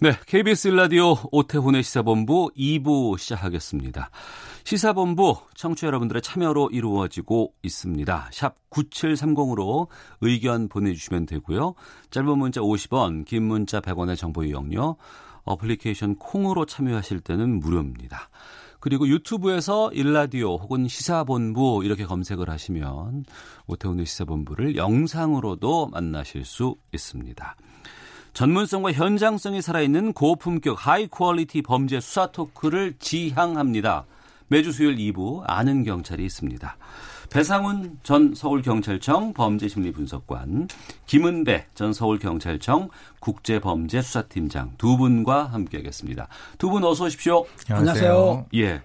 네, KBS 라디오 오태훈의 시사본부 2부 시작하겠습니다. 시사본부 청취자 여러분들의 참여로 이루어지고 있습니다. 샵 9730으로 의견 보내주시면 되고요. 짧은 문자 50원, 긴 문자 100원의 정보 이용료, 어플리케이션 콩으로 참여하실 때는 무료입니다. 그리고 유튜브에서 일라디오 혹은 시사본부 이렇게 검색을 하시면 오태훈의 시사본부를 영상으로도 만나실 수 있습니다. 전문성과 현장성이 살아있는 고품격 high quality 범죄 수사 토크를 지향합니다. 매주 수요일 2부 아는 경찰이 있습니다. 배상훈 전 서울경찰청 범죄심리분석관, 김은배 전 서울경찰청 국제범죄수사팀장 두 분과 함께하겠습니다. 두 분 어서 오십시오. 안녕하세요. 예.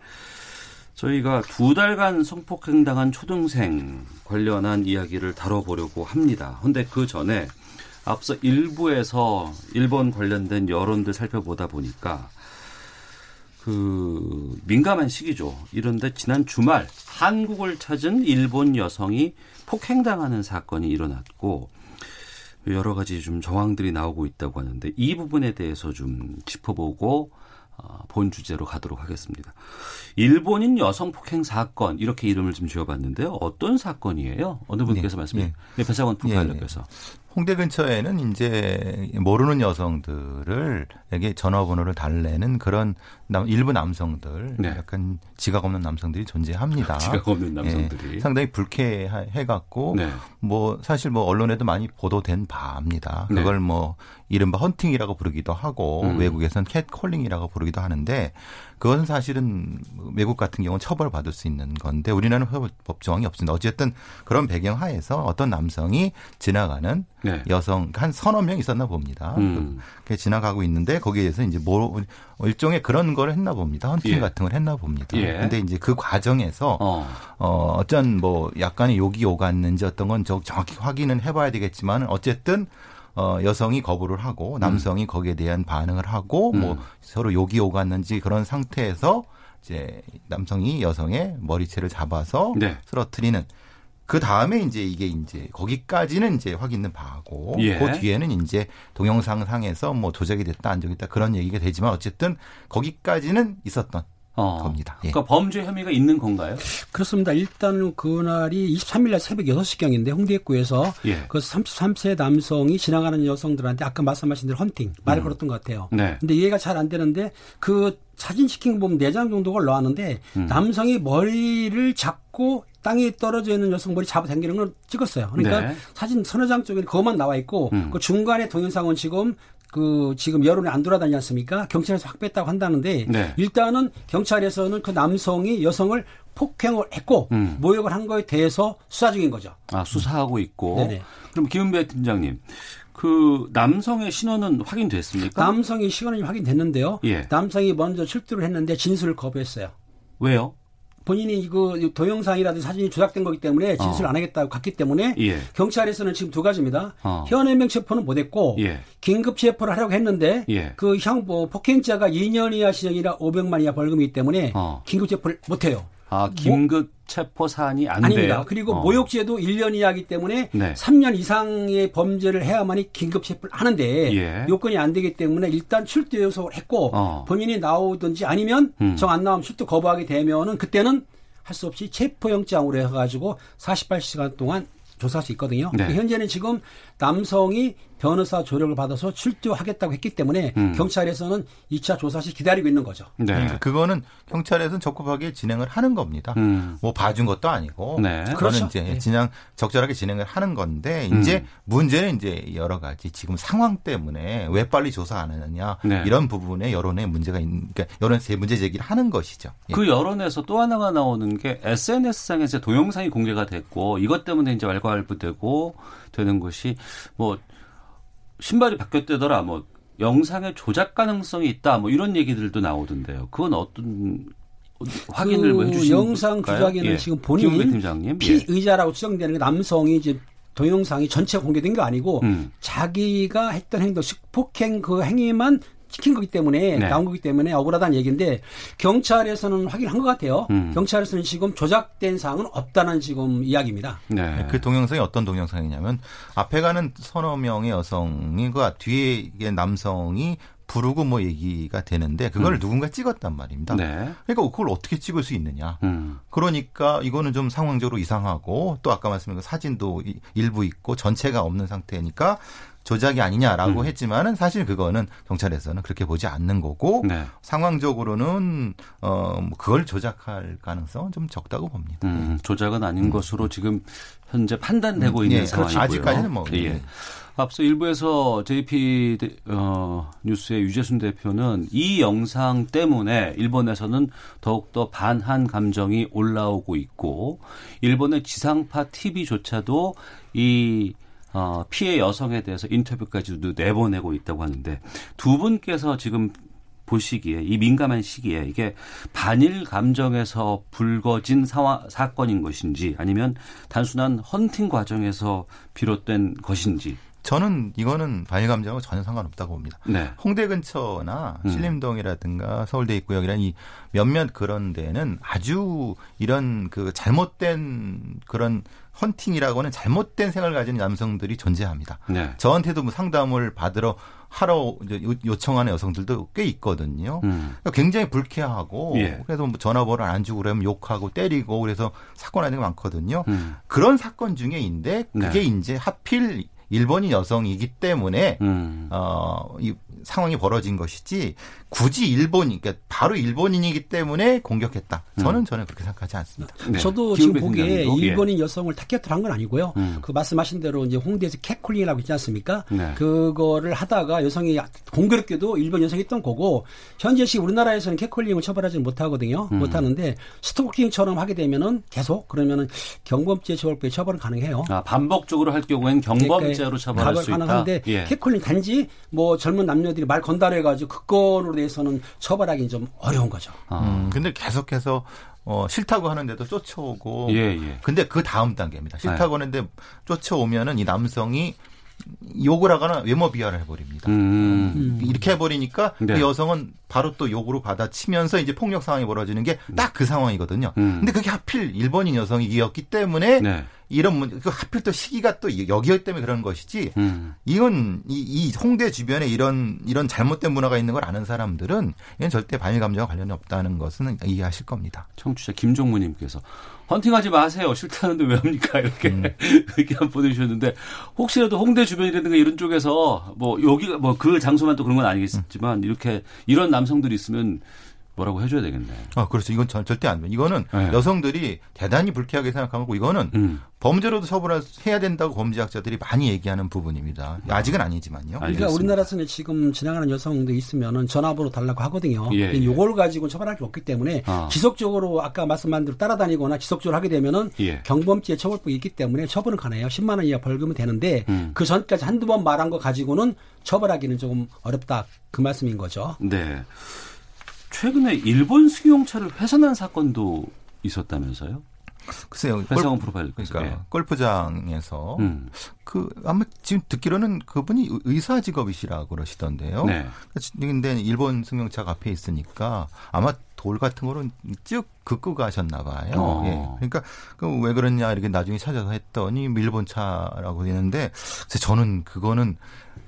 저희가 두 달간 성폭행당한 초등생 관련한 이야기를 다뤄보려고 합니다. 근데 그 전에 앞서 일부에서 일본 관련된 여론들 살펴보다 보니까 그 민감한 시기죠. 이런데 지난 주말 한국을 찾은 일본 여성이 폭행당하는 사건이 일어났고 여러 가지 좀 정황들이 나오고 있다고 하는데 이 부분에 대해서 좀 짚어보고 어, 본 주제로 가도록 하겠습니다. 일본인 여성 폭행 사건 이렇게 이름을 좀 지어봤는데요. 어떤 사건이에요? 어느 분께서 네, 말씀해 네. 네, 배상원 예, 예. 북한역에서 홍대 근처에는 이제 모르는 여성들을 에게 전화번호를 달래는 그런 남, 일부 남성들, 네. 약간 지각 없는 남성들이 존재합니다. 지각 없는 남성들이. 예, 상당히 불쾌해갖고 네. 뭐 사실 뭐 언론에도 많이 보도된 바입니다. 네. 그걸 뭐 이른바 헌팅이라고 부르기도 하고 음. 외국에서는 캣콜링이라고 부르기도 하는데 그것은 사실은 외국 같은 경우는 처벌받을 수 있는 건데 우리나라는 처벌 법 조항이 없습니다. 어쨌든 그런 배경 하에서 어떤 남성이 지나가는 네. 여성 한 서너 명 있었나 봅니다. 음. 그렇게 지나가고 있는데 거기에 대해서 이제 뭐 일종의 그런 걸 했나 봅니다. 헌팅 예. 같은 걸 했나 봅니다. 예. 근데 이제 그 과정에서 어. 어, 어쩐 뭐 약간의 욕이 오갔는지 어떤 건 저- 정확히 확인은 해봐야 되겠지만 어쨌든 어, 여성이 거부를 하고 남성이 거기에 대한 반응을 하고 뭐 음. 서로 욕이 오갔는지 그런 상태에서 이제 남성이 여성의 머리채를 잡아서 네. 쓰러뜨리는 그 다음에 이제 이게 이제 거기까지는 이제 확인은 바고 예. 그 뒤에는 이제 동영상 상에서 뭐 조작이 됐다 안 조작됐다 그런 얘기가 되지만 어쨌든 거기까지는 있었던 어. 겁니다. 예. 그러니까 범죄 혐의가 있는 건가요? 그렇습니다. 일단 그날이 23일 날 새벽 6시경인데 홍대 입구에서 예. 그 33세 남성이 지나가는 여성들한테 아까 말씀하신 대로 헌팅 말을 음. 걸었던 것 같아요. 네. 근데 이해가 잘 안 되는데 그 사진 찍힌 거 보면 네장 정도가 올라왔는데 음. 남성이 머리를 잡고 땅에 떨어져 있는 여성 머리 잡아 당기는 걸 찍었어요. 그러니까 네. 사진 서너 장 쪽에 그것만 나와 있고 음. 그 중간에 동영상은 지금 그 지금 여론이 안 돌아다니지 않습니까? 경찰에서 확보했다고 한다는데 네. 일단은 경찰에서는 그 남성이 여성을 폭행을 했고 음. 모욕을 한 거에 대해서 수사 중인 거죠. 아, 수사하고 있고. 네네. 그럼 김은배 팀장님, 그 남성의 신원은 확인됐습니까? 남성이 시간이 확인됐는데요. 예. 남성이 먼저 출두를 했는데 진술을 거부했어요. 왜요? 본인이 그 동영상이라든지 사진이 조작된 거기 때문에 진술 어. 안 하겠다고 갔기 때문에 예. 경찰에서는 지금 두 가지입니다. 어. 현해명 체포는 못했고 예. 긴급 체포를 하려고 했는데 예. 그형 뭐, 폭행자가 2년 이하 시정이라 500만 이하 벌금이기 때문에 어. 긴급 체포를 못해요. 아, 긴급 체포 사안이 안 아닙니다. 돼요? 그리고 어. 모욕죄도 1년 이하이기 때문에 네. 3년 이상의 범죄를 해야만이 긴급 체포를 하는데 예. 요건이 안 되기 때문에 일단 출두 요소를 했고 어. 본인이 나오든지 아니면 음. 정안 나오면 출두 거부하게 되면은 그때는 할 수 없이 체포영장으로 해가지고 48시간 동안 조사할 수 있거든요. 네. 현재는 지금 남성이 변호사 조력을 받아서 출두하겠다고 했기 때문에 음. 경찰에서는 2차 조사 시 기다리고 있는 거죠. 네. 그러니까 그거는 경찰에서는 적극하게 진행을 하는 겁니다. 음. 뭐 봐준 것도 아니고 네. 그렇죠. 이제 네. 그냥 적절하게 진행을 하는 건데 음. 이제 문제는 이제 여러 가지 지금 상황 때문에 왜 빨리 조사 안 하느냐 네. 이런 부분에 여론에 문제가 있는 그러니까 여론에서 문제 제기를 하는 것이죠. 예. 그 여론에서 또 하나가 나오는 게 SNS상에서 동영상이 공개가 됐고 이것 때문에 이제 왈가왈부되고 되는 것이 뭐 신발이 바뀌었대더라 뭐 영상의 조작 가능성이 있다. 뭐 이런 얘기들도 나오던데요. 그건 어떤 확인을 뭐그 해주신 영상 조작에는 지금 본인 팀장님. 예. 피의자라고 추정되는 그 남성이 이제 동영상이 전체 공개된 게 아니고 음. 자기가 했던 행동, 폭행 그 행위만 찍힌 거기 때문에 네. 나온 거기 때문에 억울하다는 얘기인데 경찰에서는 확인한 것 같아요. 음. 경찰에서는 지금 조작된 사항은 없다는 지금 이야기입니다. 네. 그 동영상이 어떤 동영상이냐면 앞에 가는 서너 명의 여성이 그 뒤에 남성이 부르고 뭐 얘기가 되는데 그걸 음. 누군가 찍었단 말입니다. 네. 그러니까 그걸 어떻게 찍을 수 있느냐. 음. 그러니까 이거는 좀 상황적으로 이상하고 또 아까 말씀드린 그 사진도 이- 일부 있고 전체가 없는 상태니까 조작이 아니냐라고 음. 했지만은 사실 그거는 경찰에서는 그렇게 보지 않는 거고 네. 상황적으로는 어뭐 그걸 조작할 가능성은 좀 적다고 봅니다. 음, 조작은 아닌 것으로 지금 현재 판단되고 음, 있는 예. 상황이고요. 아직까지는 뭐, 예. 예. 앞서 일부에서 JP 대- 어, 뉴스의 유재순 대표는 이 영상 때문에 일본에서는 더욱더 반한 감정이 올라오고 있고 일본의 지상파 TV조차도 이 어, 피해 여성에 대해서 인터뷰까지도 내보내고 있다고 하는데 두 분께서 지금 보시기에 이 민감한 시기에 이게 반일 감정에서 불거진 사와, 사건인 것인지 아니면 단순한 헌팅 과정에서 비롯된 것인지 저는 이거는 반일 감정하고 전혀 상관없다고 봅니다. 네. 홍대 근처나 음. 신림동이라든가 서울대 입구역이라는 이 몇몇 그런 데는 아주 이런 그 잘못된 그런 헌팅이라고는 잘못된 생각을 가진 남성들이 존재합니다. 네. 저한테도 뭐 상담을 받으러 하러 요- 요청하는 여성들도 꽤 있거든요. 음. 그러니까 굉장히 불쾌하고 예. 그래서 뭐 전화번호를 안 주고 그러면 욕하고 때리고 그래서 사건 하는 게 많거든요. 음. 그런 사건 중에인데 그게 네. 이제 하필 일본인 여성이기 때문에 음. 어, 이 상황이 벌어진 것이지 굳이 일본이 그러니까 바로 일본인이기 때문에 공격했다. 저는 저는 그렇게 생각하지 않습니다. 네. 저도 기흥 지금 보기에? 예. 일본인 여성을 타겟으로 한 건 아니고요. 음. 그 말씀하신 대로 이제 홍대에서 catcalling이라고 있지 않습니까? 네. 그거를 하다가 여성이 공교롭게도 일본 여성이 했던 거고 현재 시 우리나라에서는 catcalling을 처벌하지는 못하거든요. 음. 못하는데 스토킹처럼 하게 되면은 계속 그러면은 경범죄 처벌법에 처벌은 가능해요. 아, 반복적으로 할 경우에는 경범죄로 그러니까 처벌할 수 있다. 가능한데 예. catcalling 단지 뭐 젊은 남녀 들이 말 건다 해가지고 그 건으로 대해서는 처벌하기는 좀 어려운 거죠. 아. 음, 근데 계속해서 어, 싫다고 하는데도 쫓아오고. 예, 예. 근데 그 다음 단계입니다. 네. 싫다고 하는데 쫓아오면은 이 남성이 욕을 하거나 외모 비하를 해버립니다. 음. 이렇게 해버리니까 네. 그 여성은 바로 또 욕으로 받아치면서 이제 폭력 상황이 벌어지는 게 딱 그 상황이거든요. 음. 근데 그게 하필 일본인 여성이었기 때문에 네. 이런 문, 그 하필 또 시기가 또 여기였기 때문에 그런 것이지. 음. 이건 이, 이 홍대 주변에 이런 이런 잘못된 문화가 있는 걸 아는 사람들은 이건 절대 반일 감정과 관련이 없다는 것은 이해하실 겁니다. 청취자 김종무님께서 헌팅하지 마세요. 싫다는데 왜 합니까? 이렇게 음. 의견 보내주셨는데 혹시라도 홍대 주변이라든가 이런 쪽에서 뭐 여기가 뭐 그 장소만 또 그런 건 아니겠지만 이렇게 이런 남성들이 있으면 뭐라고 해줘야 되겠네. 아, 그렇죠. 이건 전 절대 안 돼요. 이거는 네. 여성들이 대단히 불쾌하게 생각하고 이거는 음. 범죄로도 처벌해야 된다고 범죄학자들이 많이 얘기하는 부분입니다. 아직은 아니지만요. 알겠습니다. 그러니까 우리나라에서는 지금 지나가는 여성도 있으면은 전화번호 달라고 하거든요. 예, 예. 요걸 가지고 처벌할 게 없기 때문에 아. 지속적으로 아까 말씀한 대로 따라다니거나 지속적으로 하게 되면은 예. 경범죄 처벌법이 있기 때문에 처벌은 가능해요. 10만 원 이하 벌금은 되는데 음. 그 전까지 한두 번 말한 거 가지고는 처벌하기는 조금 어렵다 그 말씀인 거죠. 네. 최근에 일본 승용차를 훼손한 사건도 있었다면서요? 글쎄요. 회사원 골- 프로파일께서. 그러니까 예. 골프장에서 음. 그 아마 지금 듣기로는 그분이 의- 의사 직업이시라고 그러시던데요. 네. 근데 일본 승용차가 앞에 있으니까 아마 돌 같은 거는 쭉 긋고 가셨나 봐요. 어. 예. 그러니까 그왜 그러냐 이렇게 나중에 찾아서 했더니 뭐 일본 차라고 되는데 글쎄 저는 그거는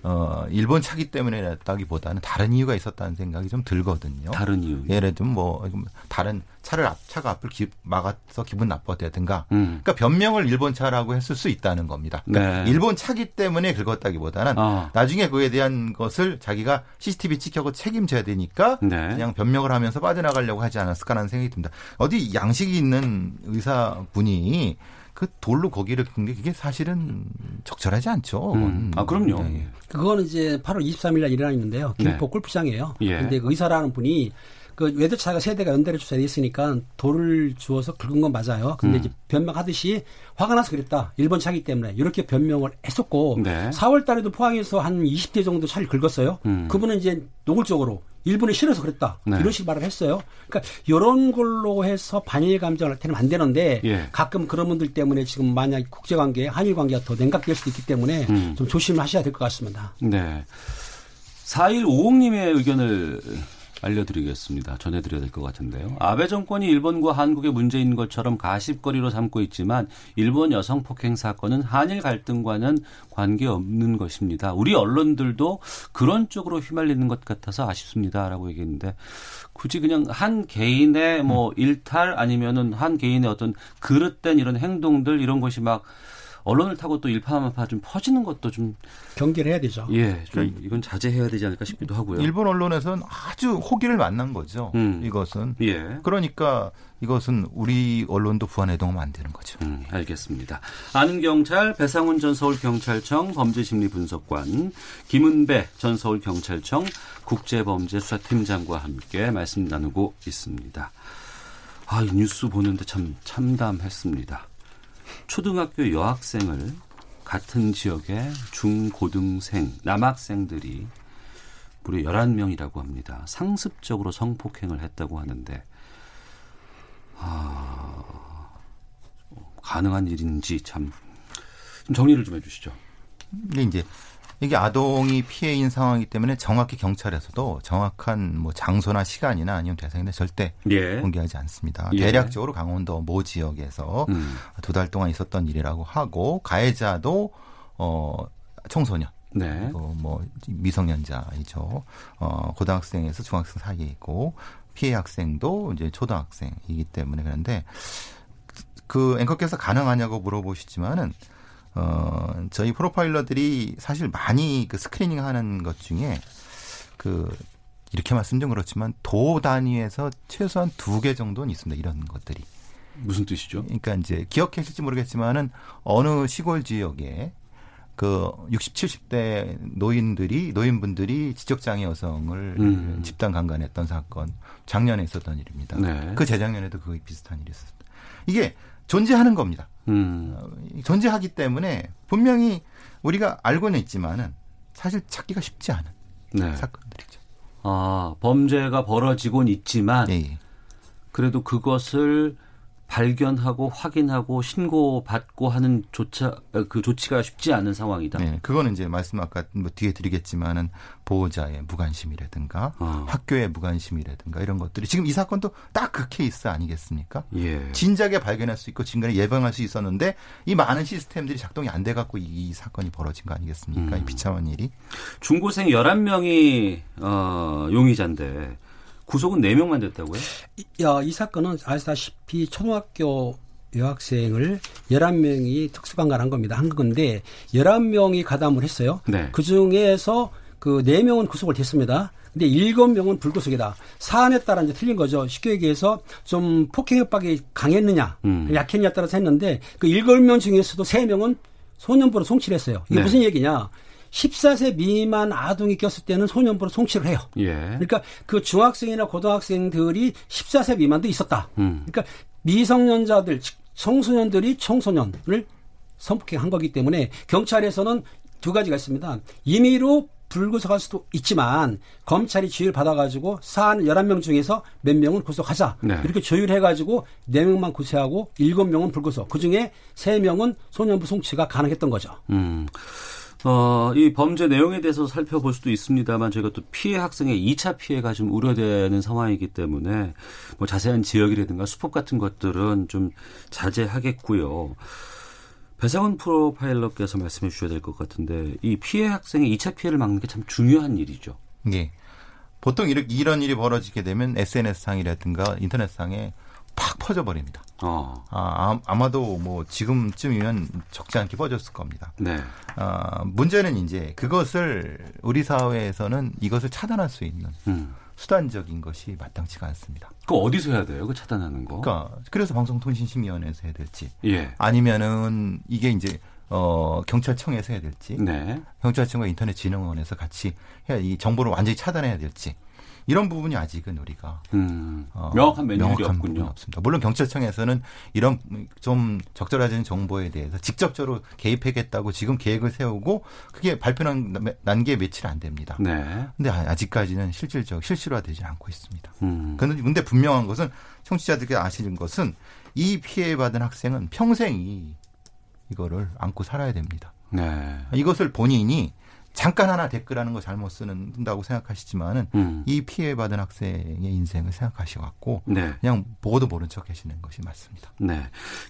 어 일본 차기 때문에라기보다는 다른 이유가 있었다는 생각이 좀 들거든요. 다른 이유. 예를 들면 뭐 다른 차를 앞 차가 앞을 기- 막아서 기분 나빴다든가 음. 그러니까 변명을 일본 차라고 했을 수 있다는 겁니다. 그러니까 네. 일본 차기 때문에 긁었다기보다는 아. 나중에 그에 대한 것을 자기가 CCTV 찍혀고 책임져야 되니까 네. 그냥 변명을 하면서 빠져나가려고 하지 않았을까라는 생각이 듭니다. 어디 양식이 있는 의사분이 그 돌로 거기를 긁는 게 그게 사실은 적절하지 않죠. 음. 아, 그럼요. 네. 그거는 이제 8월 23일 날 일어났는데요. 김포 네. 골프장이에요. 예. 근데 그 의사라는 분이 그 외도차가 세대가 연대를 주사돼 있으니까 돌을 주어서 긁은 건 맞아요. 근데 음. 이제 변명하듯이 화가 나서 그랬다. 일본 차기 때문에 이렇게 변명을 했었고 네. 4월 달에도 포항에서 한 20대 정도 차를 긁었어요. 음. 그분은 이제 노골적으로 일본에 싫어서 그랬다. 네. 이런 식 말을 했어요. 그러니까 이런 걸로 해서 반일 감정을 나타내면 안 되는데 예. 가끔 그런 분들 때문에 지금 만약 국제 관계, 한일 관계가 더 냉각될 수도 있기 때문에 음. 좀 조심하셔야 될 것 같습니다. 네. 4150님의 의견을 알려드리겠습니다. 전해드려야 될 것 같은데요. 아베 정권이 일본과 한국의 문제인 것처럼 가십거리로 삼고 있지만 일본 여성 폭행 사건은 한일 갈등과는 관계없는 것입니다. 우리 언론들도 그런 쪽으로 휘말리는 것 같아서 아쉽습니다라고 얘기했는데 굳이 그냥 한 개인의 뭐 일탈 아니면은 한 개인의 어떤 그릇된 이런 행동들 이런 것이 막 언론을 타고 또 일파만파 좀 퍼지는 것도 좀 경계를 해야 되죠. 예, 좀 이건 자제해야 되지 않을까 싶기도 하고요. 일본 언론에서는 아주 호기를 만난 거죠. 음. 이것은 예. 그러니까 이것은 우리 언론도 부안해동하면 안 되는 거죠. 음, 알겠습니다. 아는 경찰 배상훈 전 서울경찰청 범죄심리분석관 김은배 전 서울경찰청 국제범죄수사팀장과 함께 말씀 나누고 있습니다. 아, 이 뉴스 보는데 참 참담했습니다. 초등학교 여학생을 같은 지역의 중고등생, 남학생들이 무려 11명이라고 합니다. 상습적으로 성폭행을 했다고 하는데 가능한 일인지 참 좀 정리를 좀 해주시죠. 이게 이제 이게 아동이 피해인 상황이기 때문에 정확히 경찰에서도 정확한 뭐 장소나 시간이나 아니면 대상인데 절대 예. 공개하지 않습니다. 예. 대략적으로 강원도 모 지역에서 음. 두달 동안 있었던 일이라고 하고 가해자도 어 청소년 네. 뭐 미성년자이죠. 어 고등학생에서 중학생 사이에 있고 피해 학생도 이제 초등학생이기 때문에 그런데 그 앵커께서 가능하냐고 물어보시지만은 어 저희 프로파일러들이 사실 많이 그 스크리닝 하는 것 중에 그 이렇게 말씀 좀 그렇지만 도 단위에서 최소한 두 개 정도는 있습니다. 이런 것들이. 무슨 뜻이죠? 그러니까 이제 기억하실지 모르겠지만은 어느 시골 지역에 그 60, 70대 노인들이 노인분들이 지적 장애 여성을 음. 집단 강간했던 사건 작년에 있었던 일입니다. 네. 그 재작년에도 거의 비슷한 일이 있었습니다. 이게 존재하는 겁니다. 음. 어, 존재하기 때문에 분명히 우리가 알고는 있지만은 사실 찾기가 쉽지 않은 네. 사건들이죠. 아, 범죄가 벌어지곤 있지만 예, 예. 그래도 그것을 발견하고 확인하고 신고받고 하는 조차 그 조치가 쉽지 않은 상황이다. 네, 그거는 이제 말씀 아까 뭐 뒤에 드리겠지만은 보호자의 무관심이라든가 어. 학교의 무관심이라든가 이런 것들이 지금 이 사건도 딱 그 케이스 아니겠습니까? 예. 진작에 발견할 수 있고 진간에 예방할 수 있었는데 이 많은 시스템들이 작동이 안 돼 갖고 이 사건이 벌어진 거 아니겠습니까? 음. 이 비참한 일이. 중고생 11명이 어, 용의자인데 구속은 4명만 됐다고요? 이, 야, 이 사건은 아시다시피 초등학교 여학생을 11명이 특수강간한 겁니다. 한 건데 11명이 가담을 했어요. 네. 그 중에서 그 4명은 구속을 됐습니다. 근데 7명은 불구속이다. 사안에 따라 이제 틀린 거죠. 쉽게 얘기해서 좀 폭행 협박이 강했느냐, 음. 약했느냐에 따라서 했는데 그 7명 중에서도 3명은 소년부로 송치를 했어요. 이게 네. 무슨 얘기냐? 14세 미만 아동이 꼈을 때는 소년부로 송치를 해요. 예. 그러니까 그 중학생이나 고등학생들이 14세 미만도 있었다. 음. 그러니까 미성년자들, 즉 청소년들이 청소년을 성폭행한 거기 때문에 경찰에서는 두 가지가 있습니다. 임의로 불구속할 수도 있지만 검찰이 지휘를 받아가지고 사안 11명 중에서 몇 명은 구속하자. 네. 이렇게 조율해가지고 4명만 구속하고 7명은 불구속. 그중에 3명은 소년부 송치가 가능했던 거죠. 음. 어, 이 범죄 내용에 대해서 살펴볼 수도 있습니다만 저희가 또 피해 학생의 2차 피해가 좀 우려되는 상황이기 때문에 뭐 자세한 지역이라든가 수법 같은 것들은 좀 자제하겠고요. 배상훈 프로파일러께서 말씀해 주셔야 될 것 같은데 이 피해 학생의 2차 피해를 막는 게 참 중요한 일이죠. 예. 보통 이런 일이 벌어지게 되면 SNS상이라든가 인터넷상에 팍 퍼져버립니다. 어. 아, 아, 마도 뭐 지금쯤이면 적지 않게 퍼졌을 겁니다. 네. 아, 문제는 이제 그것을 우리 사회에서는 이것을 차단할 수 있는 음. 수단적인 것이 마땅치가 않습니다. 그거 어디서 해야 돼요? 그 차단하는 거? 그러니까 그래서 방송통신심의위원회에서 해야 될지 예. 아니면은 이게 이제 어 경찰청에서 해야 될지 네. 경찰청과 인터넷진흥원에서 같이 해야 이 정보를 완전히 차단해야 될지 이런 부분이 아직은 우리가 음. 어, 명확한 매뉴얼이 명확한 부분이 없군요. 없습니다. 물론 경찰청에서는 이런 좀 적절하지 정보에 대해서 직접적으로 개입하겠다고 지금 계획을 세우고 그게 발표난 난게 며칠 안 됩니다. 네. 근데 아- 아직까지는 실질적 실실화되지 않고 있습니다. 음. 근데 근데 분명한 것은 청취자들께 아시는 것은 이 피해 받은 학생은 평생이 이거를 안고 살아야 됩니다. 네. 이것을 본인이 잠깐 하나 댓글하는 거 잘못 쓰는다고 생각하시지만은 음. 이 피해 받은 학생의 인생을 생각하셔갖고 네. 그냥 보고도 모른 척 하시는 것이 맞습니다. 네.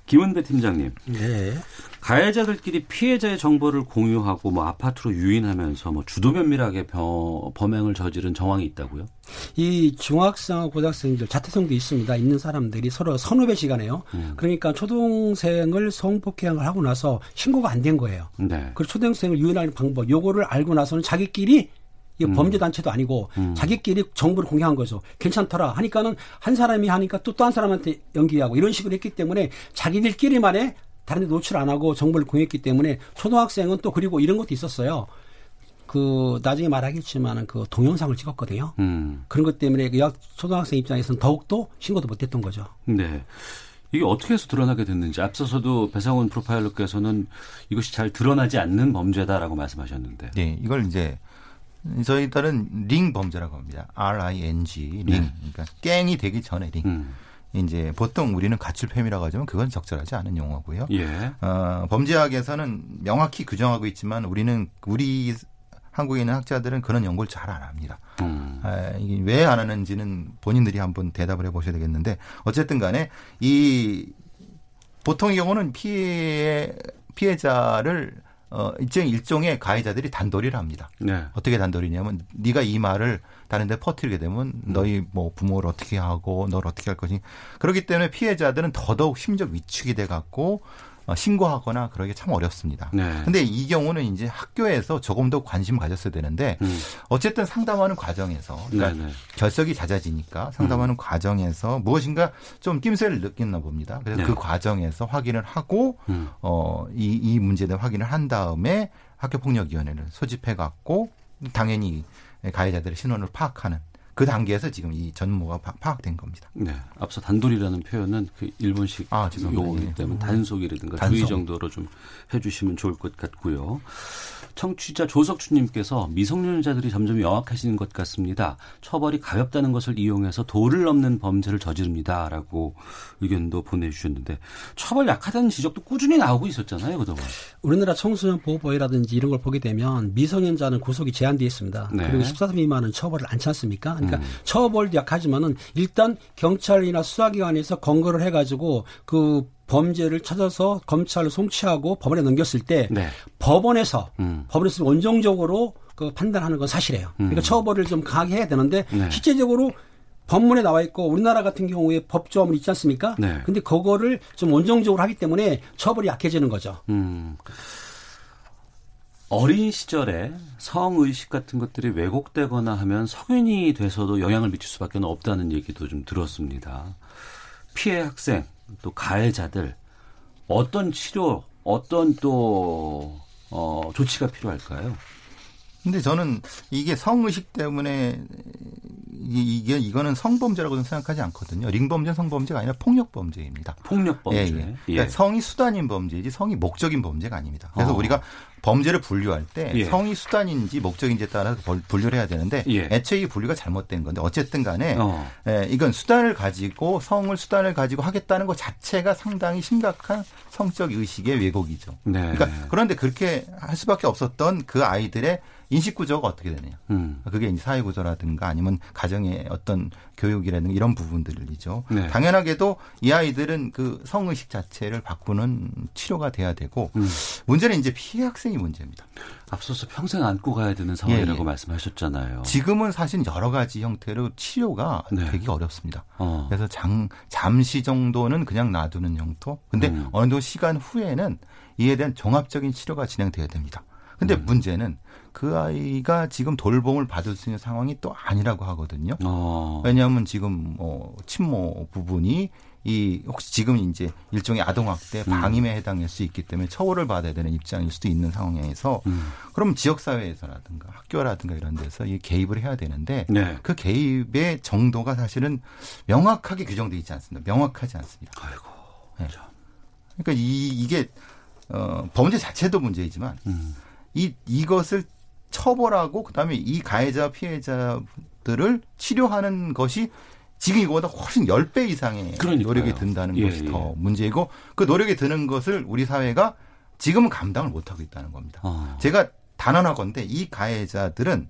김은배 팀장님. 네. 가해자들끼리 피해자의 정보를 공유하고 뭐 아파트로 유인하면서 뭐 주도 면밀하게 벼- 범행을 저지른 정황이 있다고요? 이 중학생하고 고등학생들 자퇴성도 있습니다. 있는 사람들이 서로 선후배 시간에요. 음. 그러니까 초등생을 성폭행을 하고 나서 신고가 안 된 거예요. 네. 그 초등생을 유인하는 방법, 요거를 알고 나서는 자기끼리 이 음. 범죄 단체도 아니고 자기끼리 정보를 공개한 거죠. 괜찮더라 하니까는 한 사람이 하니까 또 또 한 사람한테 연기하고 이런 식으로 했기 때문에 자기들끼리만의 다른 데 노출 안 하고 정보를 공유했기 때문에 초등학생은 또 그리고 이런 것도 있었어요. 그 나중에 말하겠지만은 그 동영상을 찍었거든요. 음. 그런 것 때문에 그 여- 초등학생 입장에서는 더욱더 신고도 못했던 거죠. 네. 이게 어떻게 해서 드러나게 됐는지 앞서서도 배상훈 프로파일러께서는 이것이 잘 드러나지 않는 범죄다라고 말씀하셨는데. 네, 이걸 이제 저희 딸은 링 범죄라고 합니다. R-I-N-G 링. 그러니까 깽이 되기 전에 링. 음. 이제 보통 우리는 가출팸이라고 하지만 그건 적절하지 않은 용어고요. 예. 어, 범죄학에서는 명확히 규정하고 있지만 우리는 우리 한국에 있는 학자들은 그런 연구를 잘 안 합니다. 음. 아, 이게 왜 안 하는지는 본인들이 한번 대답을 해보셔야 되겠는데 어쨌든 간에 이 보통의 경우는 피해 피해자를 어 일종 일종의 가해자들이 단도리를 합니다. 네. 어떻게 단도리냐면 네가 이 말을 다른 데 퍼뜨리게 되면 너희 뭐 부모를 어떻게 하고 널 어떻게 할 것이 그렇기 때문에 피해자들은 더더욱 심적 위축이 돼 갖고 어, 신고하거나 그러기 참 어렵습니다. 네. 근데 이 경우는 이제 학교에서 조금 더 관심 가졌어야 되는데 음. 어쨌든 상담하는 과정에서 그러니까 네네. 결석이 잦아지니까 상담하는 과정에서 무엇인가 좀 낌새를 느꼈나 봅니다. 그래서 네. 그 과정에서 확인을 하고 음. 어, 이, 이 문제에 대한 확인을 한 다음에 학교폭력위원회를 소집해 갖고 당연히 가해자들의 신원을 파악하는 그 단계에서 지금 이 전모가 파- 파악된 겁니다. 네. 앞서 단돌이라는 표현은 그 일본식 아. 용어이기 예. 때문에 단속이라든가 단속. 주의 정도로 좀 해주시면 좋을 것 같고요. 청취자 조석주님께서 미성년자들이 점점 영악해지는 것 같습니다. 처벌이 가볍다는 것을 이용해서 도를 넘는 범죄를 저지릅니다라고 의견도 보내주셨는데 처벌 약하다는 지적도 꾸준히 나오고 있었잖아요 그동안. 우리나라 청소년 보호법이라든지 이런 걸 보게 되면 미성년자는 구속이 제한되어 있습니다. 네. 그리고 14세 미만은 처벌을 않지 않습니까? 그러니까 처벌도 약하지만은 일단 경찰이나 수사기관에서 검거를 해가지고 그 범죄를 찾아서 검찰을 송치하고 법원에 넘겼을 때 네. 법원에서 음. 법원에서 원정적으로 그 판단하는 건 사실이에요. 그러니까 처벌을 좀 강하게 해야 되는데 네. 실제적으로 법문에 나와 있고 우리나라 같은 경우에 법조문이 있지 않습니까? 네. 근데 그거를 좀 원정적으로 하기 때문에 처벌이 약해지는 거죠. 음. 어린 시절에 성의식 같은 것들이 왜곡되거나 하면 성인이 돼서도 영향을 미칠 수밖에 없다는 얘기도 좀 들었습니다. 피해 학생, 또 가해자들, 어떤 치료, 어떤 또, 어, 조치가 필요할까요? 근데 저는 이게 성의식 때문에 이- 이게 이거는 성범죄라고 는 생각하지 않거든요. 링범죄 성범죄가 아니라 폭력범죄입니다. 폭력범죄. 예, 예. 그러니까 성이 수단인 범죄이지 성이 목적인 범죄가 아닙니다. 그래서 어. 우리가 범죄를 분류할 때 예. 성이 수단인지 목적인지에 따라서 벌- 분류를 해야 되는데 예. 애초에 이 분류가 잘못된 건데 어쨌든 간에 어. 예, 이건 수단을 가지고 성을 수단을 가지고 하겠다는 것 자체가 상당히 심각한 성적 의식의 왜곡이죠. 네. 그러니까 그런데 그렇게 할 수밖에 없었던 그 아이들의 인식 구조가 어떻게 되느냐. 음. 그게 이제 사회 구조라든가 아니면 가정의 어떤 교육이라든가 이런 부분들이죠. 네. 당연하게도 이 아이들은 그 성의식 자체를 바꾸는 치료가 돼야 되고 음. 문제는 이제 피해 학생이 문제입니다. 앞서서 평생 안고 가야 되는 상황이라고 예, 예. 말씀하셨잖아요. 지금은 사실 여러 가지 형태로 치료가 네. 되기 어렵습니다. 어. 그래서 장, 잠시 정도는 그냥 놔두는 형태. 근데 음. 어느 정도 시간 후에는 이에 대한 종합적인 치료가 진행돼야 됩니다. 근데 음. 문제는 그 아이가 지금 돌봄을 받을 수 있는 상황이 또 아니라고 하거든요. 어. 왜냐하면 지금 뭐 친모 부분이 이 혹시 지금 이제 일종의 아동학대 음. 방임에 해당할 수 있기 때문에 처벌을 받아야 되는 입장일 수도 있는 상황에서 음. 그럼 지역사회에서라든가 학교라든가 이런 데서 이 개입을 해야 되는데 네. 그 개입의 정도가 사실은 명확하게 규정되어 있지 않습니다. 명확하지 않습니다. 아이고. 네. 그러니까 이 이게 어 범죄 자체도 문제이지만 음. 이 이것을 처벌하고 그다음에 이 가해자 피해자들을 치료하는 것이 지금 이거보다 훨씬 10배 이상의 그러니까요. 노력이 든다는 예, 것이 예. 더 문제이고 그 노력이 드는 것을 우리 사회가 지금은 감당을 못 하고 있다는 겁니다. 어. 제가 단언하건데 이 가해자들은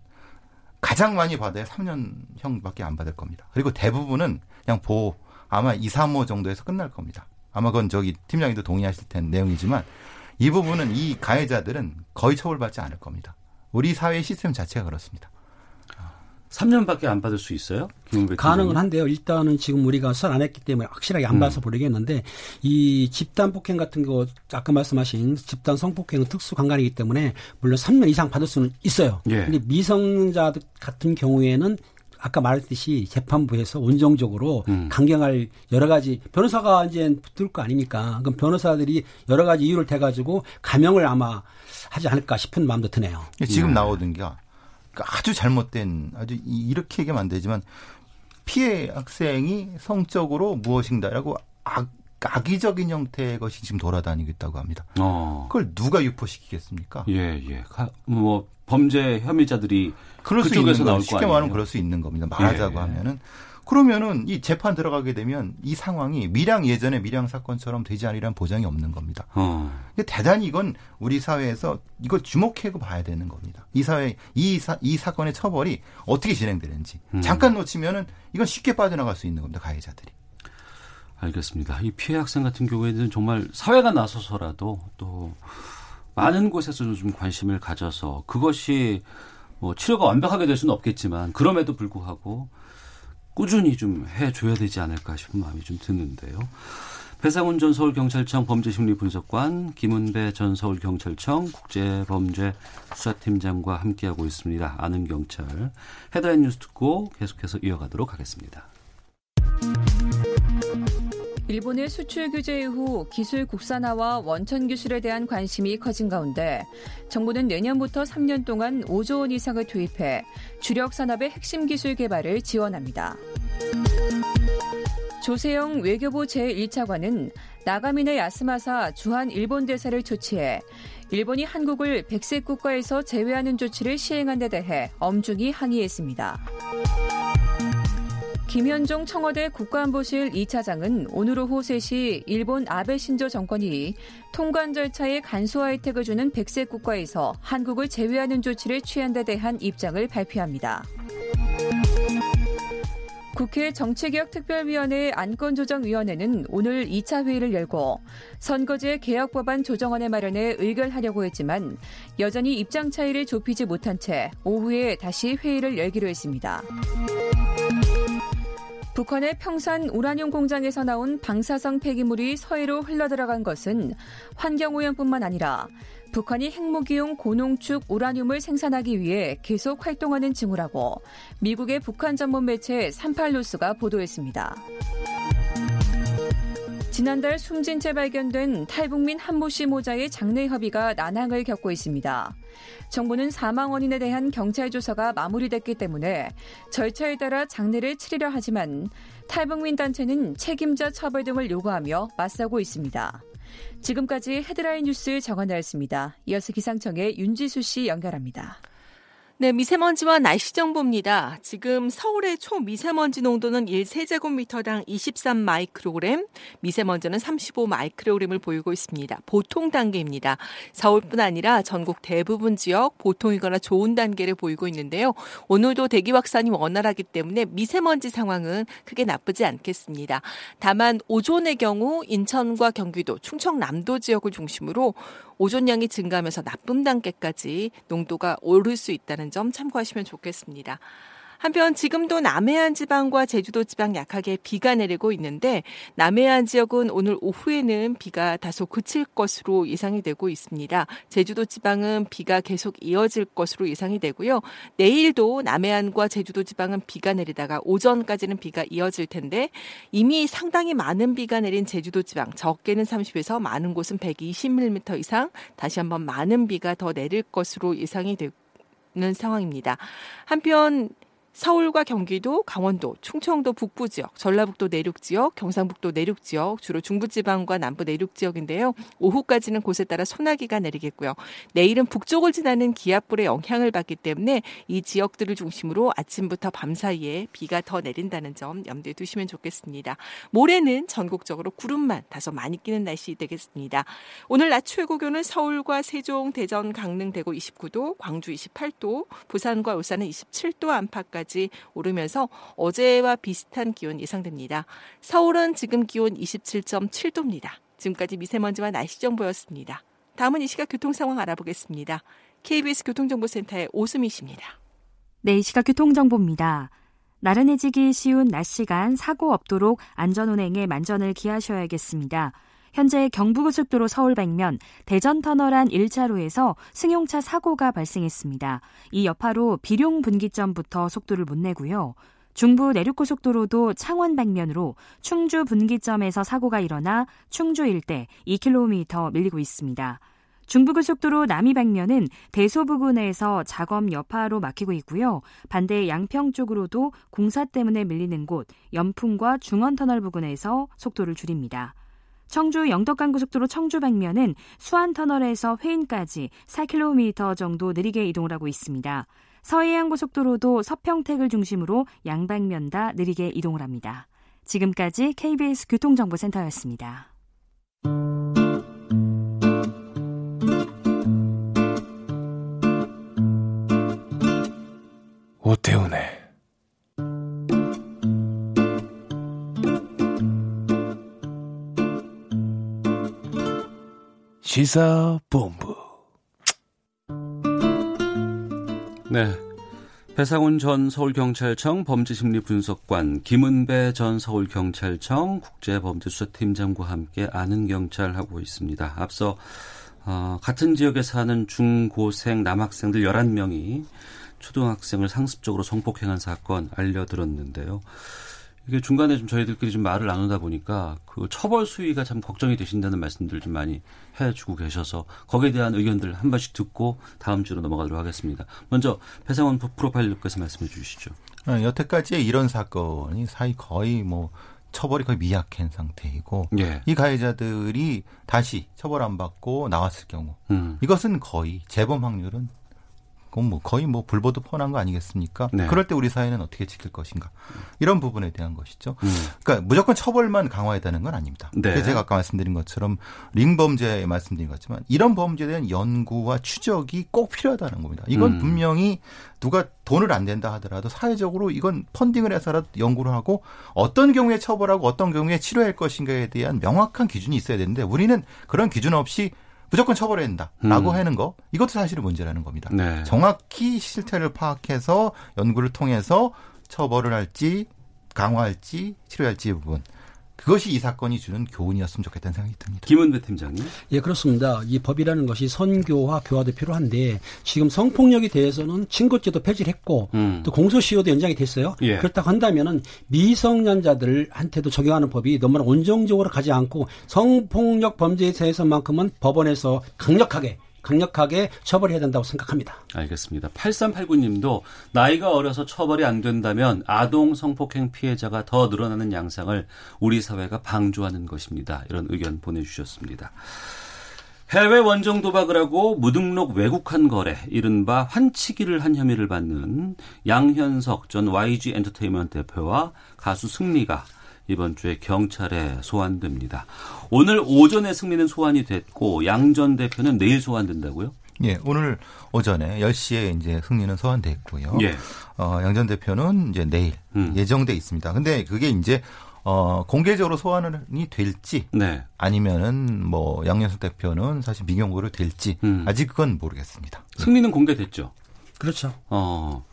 가장 많이 받아야 3년형밖에 안 받을 겁니다. 그리고 대부분은 그냥 보호 아마 2, 3호 정도에서 끝날 겁니다. 아마 그건 저기 팀장님도 동의하실 텐 내용이지만 이 부분은 이 가해자들은 거의 처벌받지 않을 겁니다. 우리 사회 시스템 자체가 그렇습니다. 3년밖에 안 받을 수 있어요? 가능은? 한데요. 일단은 지금 우리가 수사 안 했기 때문에 확실하게 안 음. 봐서 모르겠는데 이 집단 폭행 같은 거 아까 말씀하신 집단 성폭행은 특수 강간이기 때문에 물론 3년 이상 받을 수는 있어요. 예. 근데 미성년자 같은 경우에는 아까 말했듯이 재판부에서 온정적으로 음. 강경할 여러 가지 변호사가 이제 붙을 거 아니니까 그럼 변호사들이 여러 가지 이유를 대가지고 감형을 아마 하지 않을까 싶은 마음도 드네요. 지금 네. 나오던 게 아주 잘못된 아주 이- 이렇게 얘기하면 안 되지만 피해 학생이 성적으로 무엇인가라고 악, 악의적인 형태의 것이 지금 돌아다니고 있다고 합니다. 어. 그걸 누가 유포시키겠습니까? 예, 예. 가- 뭐 범죄 혐의자들이 그럴 수 그쪽에서 있는 나올 쉽게 아니에요? 말하면 그럴 수 있는 겁니다. 말하자고 예. 하면은 그러면은 이 재판 들어가게 되면 이 상황이 밀양 예전에 밀양 사건처럼 되지 않으리란 보장이 없는 겁니다. 어. 대단히 이건 우리 사회에서 이걸 주목해고 봐야 되는 겁니다. 이 사회 이, 사, 이 사건의 처벌이 어떻게 진행되는지 음. 잠깐 놓치면은 이건 쉽게 빠져나갈 수 있는 겁니다. 가해자들이. 알겠습니다. 이 피해 학생 같은 경우에는 정말 사회가 나서서라도 또 많은 곳에서 좀 관심을 가져서 그것이 뭐 치료가 완벽하게 될 수는 없겠지만 그럼에도 불구하고 꾸준히 좀 해줘야 되지 않을까 싶은 마음이 좀 드는데요. 배상훈 전 서울경찰청 범죄심리분석관, 김은배 전 서울경찰청 국제범죄수사팀장과 함께하고 있습니다. 아는 경찰. 헤드라인 뉴스 듣고 계속해서 이어가도록 하겠습니다. 일본의 수출 규제 이후 기술 국산화와 원천 기술에 대한 관심이 커진 가운데 정부는 내년부터 3년 동안 5조 원 이상을 투입해 주력 산업의 핵심 기술 개발을 지원합니다. 조세영 외교부 제1차관은 나가미네 야스마사 주한 일본 대사를 조치해 일본이 한국을 백색 국가에서 제외하는 조치를 시행한 데 대해 엄중히 항의했습니다. 김현종 청와대 국가안보실 2차장은 오늘 오후 3시 일본 아베 신조 정권이 통관 절차에 간소화 혜택을 주는 백색 국가에서 한국을 제외하는 조치를 취한 데 대한 입장을 발표합니다. 국회 정치개혁특별위원회 안건조정위원회는 오늘 2차 회의를 열고 선거제 개혁법안 조정안을 마련해 의결하려고 했지만 여전히 입장 차이를 좁히지 못한 채 오후에 다시 회의를 열기로 했습니다. 북한의 평산 우라늄 공장에서 나온 방사성 폐기물이 서해로 흘러들어간 것은 환경오염뿐만 아니라 북한이 핵무기용 고농축 우라늄을 생산하기 위해 계속 활동하는 징후라고 미국의 북한 전문 매체 38뉴스가 보도했습니다. 지난달 숨진 채 발견된 탈북민 한모 씨 모자의 장례 협의가 난항을 겪고 있습니다. 정부는 사망 원인에 대한 경찰 조사가 마무리됐기 때문에 절차에 따라 장례를 치르려 하지만 탈북민 단체는 책임자 처벌 등을 요구하며 맞서고 있습니다. 지금까지 헤드라인 뉴스 정원나였습니다. 이어서 기상청의 윤지수 씨 연결합니다. 네, 미세먼지와 날씨 정보입니다. 지금 서울의 초미세먼지 농도는 1세제곱미터당 23 마이크로그램, 미세먼지는 35 마이크로그램을 보이고 있습니다. 보통 단계입니다. 서울뿐 아니라 전국 대부분 지역 보통이거나 좋은 단계를 보이고 있는데요. 오늘도 대기 확산이 원활하기 때문에 미세먼지 상황은 크게 나쁘지 않겠습니다. 다만 오존의 경우 인천과 경기도, 충청남도 지역을 중심으로 오존량이 증가하면서 나쁨 단계까지 농도가 오를 수 있다는 점 참고하시면 좋겠습니다. 한편 지금도 남해안 지방과 제주도 지방 약하게 비가 내리고 있는데 남해안 지역은 오늘 오후에는 비가 다소 그칠 것으로 예상이 되고 있습니다. 제주도 지방은 비가 계속 이어질 것으로 예상이 되고요. 내일도 남해안과 제주도 지방은 비가 내리다가 오전까지는 비가 이어질 텐데 이미 상당히 많은 비가 내린 제주도 지방 적게는 30에서 많은 곳은 120mm 이상 다시 한번 많은 비가 더 내릴 것으로 예상이 되는 상황입니다. 한편 서울과 경기도, 강원도, 충청도 북부 지역, 전라북도 내륙 지역, 경상북도 내륙 지역, 주로 중부지방과 남부 내륙 지역인데요. 오후까지는 곳에 따라 소나기가 내리겠고요. 내일은 북쪽을 지나는 기압불의 영향을 받기 때문에 이 지역들을 중심으로 아침부터 밤 사이에 비가 더 내린다는 점 염두에 두시면 좋겠습니다. 모레는 전국적으로 구름만 다소 많이 끼는 날씨 되겠습니다. 오늘 낮 최고 기온은 서울과 세종, 대전, 강릉, 대구 29도, 광주 28도, 부산과 울산은 27도 안팎까지 까지 오르면서 어제와 비슷한 기온 예상됩니다. 서울은 지금 기온 27.7도입니다. 지금까지 미세먼지와 날씨 정보였습니다. 다음은 이 시각 교통 상황 알아보겠습니다. KBS 교통정보센터의 오수미 씨입니다. 네, 이 시각 교통정보입니다. 나른해지기 쉬운 낮 시간 사고 없도록 안전운행에 만전을 기하셔야겠습니다. 현재 경부고속도로 서울 백면 대전 터널 안 1차로에서 승용차 사고가 발생했습니다. 이 여파로 비룡 분기점부터 속도를 못 내고요. 중부 내륙고속도로도 창원 백면으로 충주 분기점에서 사고가 일어나 충주 일대 2km 밀리고 있습니다. 중부고속도로 남이 백면은 대소 부근에서 작업 여파로 막히고 있고요. 반대 양평 쪽으로도 공사 때문에 밀리는 곳 연풍과 중원터널 부근에서 속도를 줄입니다. 청주 영덕간 고속도로 청주 방면은 수안 터널에서 회인까지 4km 정도 느리게 이동을 하고 있습니다. 서해안 고속도로도 서평택을 중심으로 양방면 다 느리게 이동을 합니다. 지금까지 KBS 교통정보센터였습니다. 오태훈의 시사본부. 네. 배상훈 전 서울경찰청 범죄심리분석관, 김은배 전 서울경찰청 국제범죄수사팀장과 함께 아는 경찰 하고 있습니다. 앞서 어, 같은 지역에 사는 중고생 남학생들 11명이 초등학생을 상습적으로 성폭행한 사건 알려들었는데요. 이게 중간에 좀 저희들끼리 좀 말을 나누다 보니까 그 처벌 수위가 참 걱정이 되신다는 말씀들 좀 많이 해주고 계셔서 거기에 대한 의견들 한 번씩 듣고 다음 주로 넘어가도록 하겠습니다. 먼저 배상원 프로파일러께서 말씀해 주시죠. 어, 여태까지의 이런 사건이 사이 거의 뭐 처벌이 거의 미약한 상태이고 예. 이 가해자들이 다시 처벌 안 받고 나왔을 경우 음. 이것은 거의 재범 확률은 그건 뭐 거의 뭐 불보듯 뻔한 거 아니겠습니까? 네. 그럴 때 우리 사회는 어떻게 지킬 것인가? 이런 부분에 대한 것이죠. 음. 그러니까 무조건 처벌만 강화해야되는 건 아닙니다. 네. 제가 아까 말씀드린 것처럼 링 범죄에 말씀드린 것지만 이런 범죄에 대한 연구와 추적이 꼭 필요하다는 겁니다. 이건 음. 분명히 누가 돈을 안 낸다 하더라도 사회적으로 이건 펀딩을 해서라도 연구를 하고 어떤 경우에 처벌하고 어떤 경우에 치료할 것인가에 대한 명확한 기준이 있어야 되는데 우리는 그런 기준 없이 무조건 처벌해야 된다라고 음. 하는 거 이것도 사실은 문제라는 겁니다. 네. 정확히 실태를 파악해서 연구를 통해서 처벌을 할지 강화할지 치료할지 부분 그것이 이 사건이 주는 교훈이었으면 좋겠다는 생각이 듭니다. 김은배 팀장님. 예, 그렇습니다. 이 법이라는 것이 선교와 교화도 필요한데 지금 성폭력에 대해서는 친고죄도 폐지를 했고 음. 또 공소시효도 연장이 됐어요. 예. 그렇다고 한다면은 미성년자들한테도 적용하는 법이 너무 나 온정적으로 가지 않고 성폭력 범죄에 대해서만큼은 법원에서 강력하게 강력하게 처벌해야 된다고 생각합니다. 알겠습니다. 8389님도 나이가 어려서 처벌이 안 된다면 아동 성폭행 피해자가 더 늘어나는 양상을 우리 사회가 방조하는 것입니다. 이런 의견 보내주셨습니다. 해외 원정 도박을 하고 무등록 외국한 거래, 이른바 환치기를 한 혐의를 받는 양현석 전 YG 엔터테인먼트 대표와 가수 승리가 이번 주에 경찰에 소환됩니다. 오늘 오전에 승리는 소환이 됐고 양전 대표는 내일 소환된다고요? 예, 오늘 오전에 10시에 이제 승리는 소환됐고요. 예. 어, 양전 대표는 이제 내일 음. 예정돼 있습니다. 근데 그게 이제 어, 공개적으로 소환이 될지 네. 아니면은 뭐 양현석 대표는 사실 미경고를 될지 음. 아직 그건 모르겠습니다. 승리는 공개됐죠. 그렇죠. 어.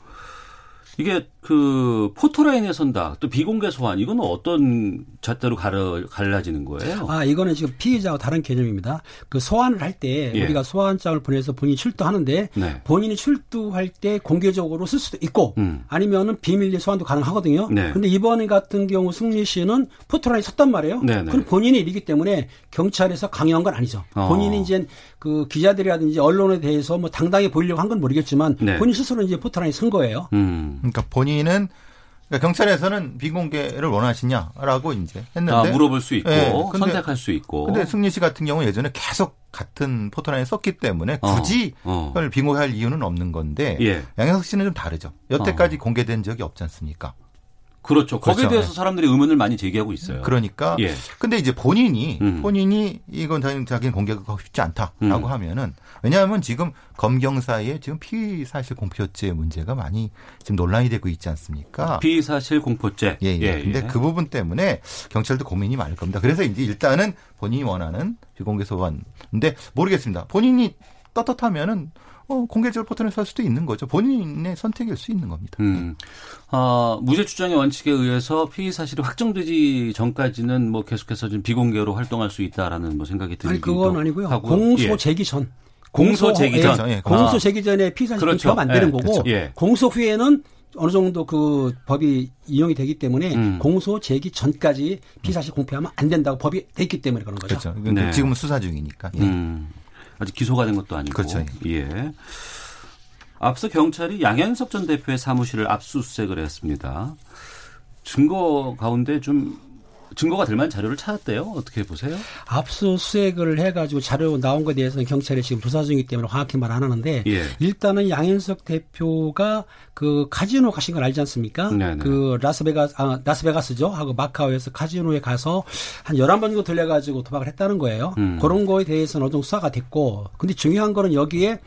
이게 그 포토라인에 선다 또 비공개 소환 이건 어떤 잣대로 갈아, 갈라지는 거예요? 아, 이거는 지금 피의자와 다른 개념입니다. 그 소환을 할때 예. 우리가 소환장을 보내서 본인이 출두하는데 네. 본인이 출두할 때 공개적으로 쓸 수도 있고 음. 아니면은 비밀리 소환도 가능하거든요. 네. 근데 이번 같은 경우 승리 씨는 포토라인에 섰단 말이에요. 네, 네. 그럼 본인의 일이기 때문에 경찰에서 강요한 건 아니죠. 어. 본인이 이제 그 기자들이라든지 언론에 대해서 뭐 당당히 보이려고 한 건 모르겠지만 네. 본인 스스로 이제 포토라인에 선 거예요. 음. 그러니까 본인은 그러니까 경찰에서는 비공개를 원하시냐라고 이제 했는데 아, 물어볼 수 있고 예, 근데- 선택할 수 있고. 근데 승리 씨 같은 경우 는 예전에 계속 같은 포토라인에 썼기 때문에 어, 굳이 어. 그걸 비공개할 이유는 없는 건데 예. 양현석 씨는 좀 다르죠. 여태까지 공개된 적이 없지 않습니까? 그렇죠. 거기에 그렇죠. 대해서 네. 사람들이 의문을 많이 제기하고 있어요. 그러니까 예. 근데 이제 본인이 음. 본인이 이건 자기 자기는 공개가 쉽지 않다라고 음. 하면은 왜냐하면 지금 검경 사이에 지금 피의 사실 공표죄 문제가 많이 지금 논란이 되고 있지 않습니까? 피의사실 공포죄. 예, 예. 근데 예. 그 부분 때문에 경찰도 고민이 많을 겁니다. 그래서 이제 일단은 본인이 원하는 비공개 소환. 근데 모르겠습니다. 본인이 떳떳하면은 어, 공개적으로 포털에 살 수도 있는 거죠. 본인의 선택일 수 있는 겁니다. 음. 어, 무죄 추정의 원칙에 의해서 피의 사실이 확정되지 전까지는 뭐 계속해서 좀 비공개로 활동할 수 있다라는 뭐 생각이 들기도 아니 그건 아니고요. 하고. 공소 예. 제기 전. 공소 제기 전. 예, 예, 공소 아. 제기 전에 피의 사실 그렇죠. 공표하면 안 되는 예, 거고 그렇죠. 예. 공소 후에는 어느 정도 그 법이 이용이 되기 때문에 음. 공소 제기 전까지 피의사실 공표하면 안 된다고 법이 돼 있기 때문에 그런 거죠. 그렇죠. 네. 지금은 수사 중이니까. 예. 음. 아직 기소가 된 것도 아니고. 그렇죠. 예. 앞서 경찰이 양현석 전 대표의 사무실을 압수수색을 했습니다. 증거 가운데 좀 증거가 될 만한 자료를 찾았대요. 어떻게 보세요? 압수수색을 해가지고 자료 나온 것에 대해서는 경찰이 지금 조사 중이기 때문에 정확히 말 안 하는데 예. 일단은 양현석 대표가 그 카지노 가신 걸 알지 않습니까? 네네. 그 라스베가스 아 라스베가스죠. 하고 마카오에서 카지노에 가서 한 11번 정도 들려 가지고 도박을 했다는 거예요. 음. 그런 거에 대해서는 어느 정도 수사가 됐고 근데 중요한 거는 여기에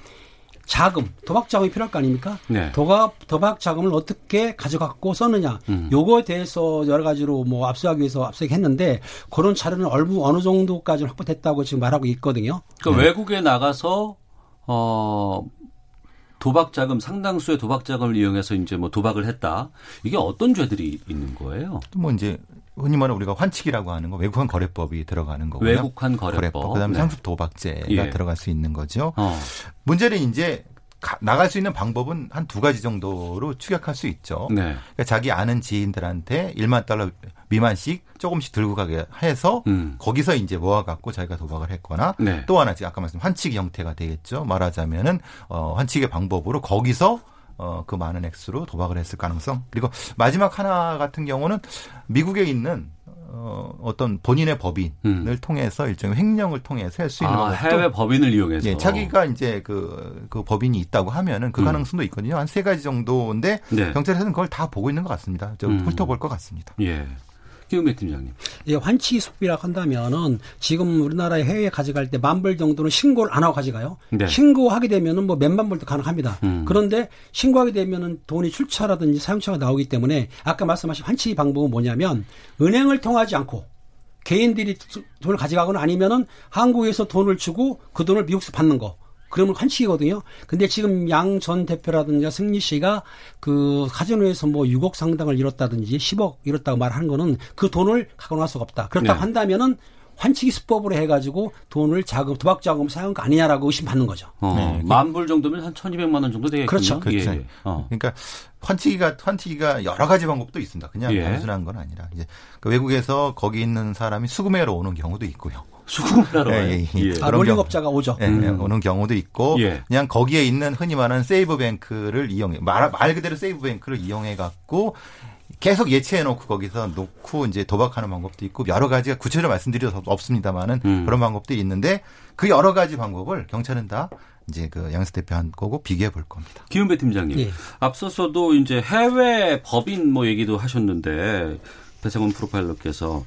자금, 도박 자금이 필요할 거 아닙니까? 네. 도박, 도박 자금을 어떻게 가져갖고 썼느냐. 음. 요거에 대해서 여러 가지로 뭐 압수하기 위해서 압수했는데 그런 자료는 얼마 어느 정도까지 확보됐다고 지금 말하고 있거든요. 그러니까 네. 외국에 나가서 어 도박 자금 상당수의 도박 자금을 이용해서 이제 뭐 도박을 했다. 이게 어떤 죄들이 있는 거예요? 또뭐 이제 흔히 말하는 우리가 환치기라고 하는 거 외국한 거래법이 들어가는 거고요. 외국한 거래법. 그다음에 네. 상습 도박죄가 예. 들어갈 수 있는 거죠. 어. 문제는 이제 가- 나갈 수 있는 방법은 한 두 가지 정도로 추격할 수 있죠. 네. 그러니까 자기 아는 지인들한테 1만 달러 미만씩 조금씩 들고 가게 해서 음. 거기서 이제 모아갖고 자기가 도박을 했거나 네. 또 하나 아까 말씀 환치기 형태가 되겠죠. 말하자면은 어, 환치기 방법으로 거기서 어, 그 많은 액수로 도박을 했을 가능성. 그리고 마지막 하나 같은 경우는 미국에 있는 어, 어떤 본인의 법인을 음. 통해서 일종의 횡령을 통해서 할 수 있는 아, 것도 해외 법인을 이용해서. 예, 자기가 이제 그, 그 법인이 있다고 하면은 그 음. 가능성도 있거든요. 한 세 가지 정도인데 네. 경찰에서는 그걸 다 보고 있는 것 같습니다. 좀 음. 훑어볼 것 같습니다. 예. 김은배 팀장님. 예, 환치 수비라고 한다면은 지금 우리나라에 해외에 가져갈 때 만 불 정도는 신고를 안 하고 가져가요. 네. 신고하게 되면은 뭐 몇만 불도 가능합니다. 음. 그런데 신고하게 되면은 돈이 출처라든지 사용처가 나오기 때문에 아까 말씀하신 환치 방법은 뭐냐면 은행을 통하지 않고 개인들이 수- 돈을 가져가거나 아니면은 한국에서 돈을 주고 그 돈을 미국에서 받는 거. 그러면 환치기거든요. 근데 지금 양 전 대표라든지 승리 씨가 그 카지노에서 뭐 6억 상당을 잃었다든지 10억 잃었다고 말하는 거는 그 돈을 갖고 나갈 수가 없다. 그렇다고 네. 한다면은 환치기 수법으로 해가지고 돈을 자금, 도박 자금 사용 거 아니냐라고 의심받는 거죠. 어, 네. 만불 정도면 한 1200만 원 정도 되겠군요. 그렇죠. 그렇죠. 예, 예. 어. 그러니까 환치기가 환치기가 여러 가지 방법도 있습니다. 그냥 예. 단순한 건 아니라 이제 그 외국에서 거기 있는 사람이 수금해로 오는 경우도 있고요. 수금을 하러 와요. 예, 예, 예. 예. 아, 그런 롤링업자가 오죠. 예, 음. 오는 경우도 있고 예. 그냥 거기에 있는 흔히 말하는 save bank를 이용해 말, 말 그대로 save bank를 이용해 갖고 계속 예치해놓고 거기서 놓고 이제 도박하는 방법도 있고 여러 가지가 구체적으로 말씀드려서 없습니다만은 음. 그런 방법들이 있는데 그 여러 가지 방법을 경찰은 다 이제 그 양수 대표 한 거고 비교해 볼 겁니다. 김은배 팀장님. 예. 앞서서도 이제 해외 법인 뭐 얘기도 하셨는데 배상훈 프로파일러께서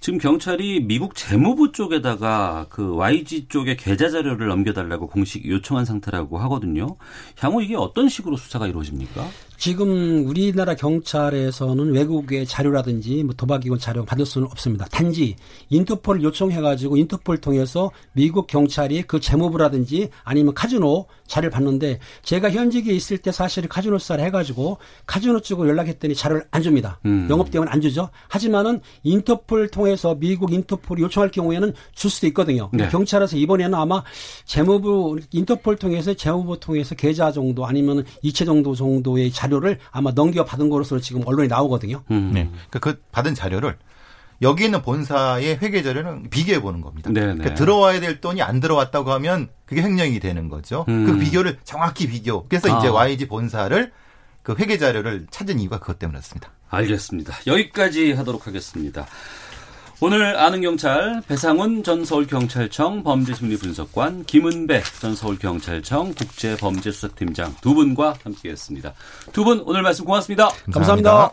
지금 경찰이 미국 재무부 쪽에다가 그 YG 쪽에 계좌 자료를 넘겨달라고 공식 요청한 상태라고 하거든요. 향후 이게 어떤 식으로 수사가 이루어집니까? 지금 우리나라 경찰에서는 외국의 자료라든지 뭐 도박기관 자료 받을 수는 없습니다. 단지 인터폴을 요청해가지고 인터폴 통해서 미국 경찰이 그 재무부라든지 아니면 카지노 자료를 받는데 제가 현직에 있을 때 사실 카지노 수사를 해가지고 카지노 쪽으로 연락했더니 자료를 안 줍니다. 음. 영업 때문에 안 주죠. 하지만은 인터폴 통해서 미국 인터폴이 요청할 경우에는 줄 수도 있거든요. 네. 경찰에서 이번에는 아마 재무부 인터폴 통해서 재무부 통해서 계좌 정도 아니면 이체 정도 정도의 자료를 아마 넘겨 받은 것으로 지금 언론에 나오거든요. 음. 네. 그러니까 그 받은 자료를 여기 있는 본사의 회계 자료는 비교해 보는 겁니다. 네네. 그러니까 들어와야 될 돈이 안 들어왔다고 하면 그게 횡령이 되는 거죠. 음. 그 비교를 정확히 비교. 그래서 이제 아. YG 본사를 그 회계 자료를 찾은 이유가 그것 때문이었습니다. 알겠습니다. 여기까지 하도록 하겠습니다. 오늘 아는 경찰 배상훈 전 서울경찰청 범죄심리분석관 김은배 전 서울경찰청 국제범죄수사팀장 두 분과 함께했습니다. 두 분 오늘 말씀 고맙습니다. 감사합니다.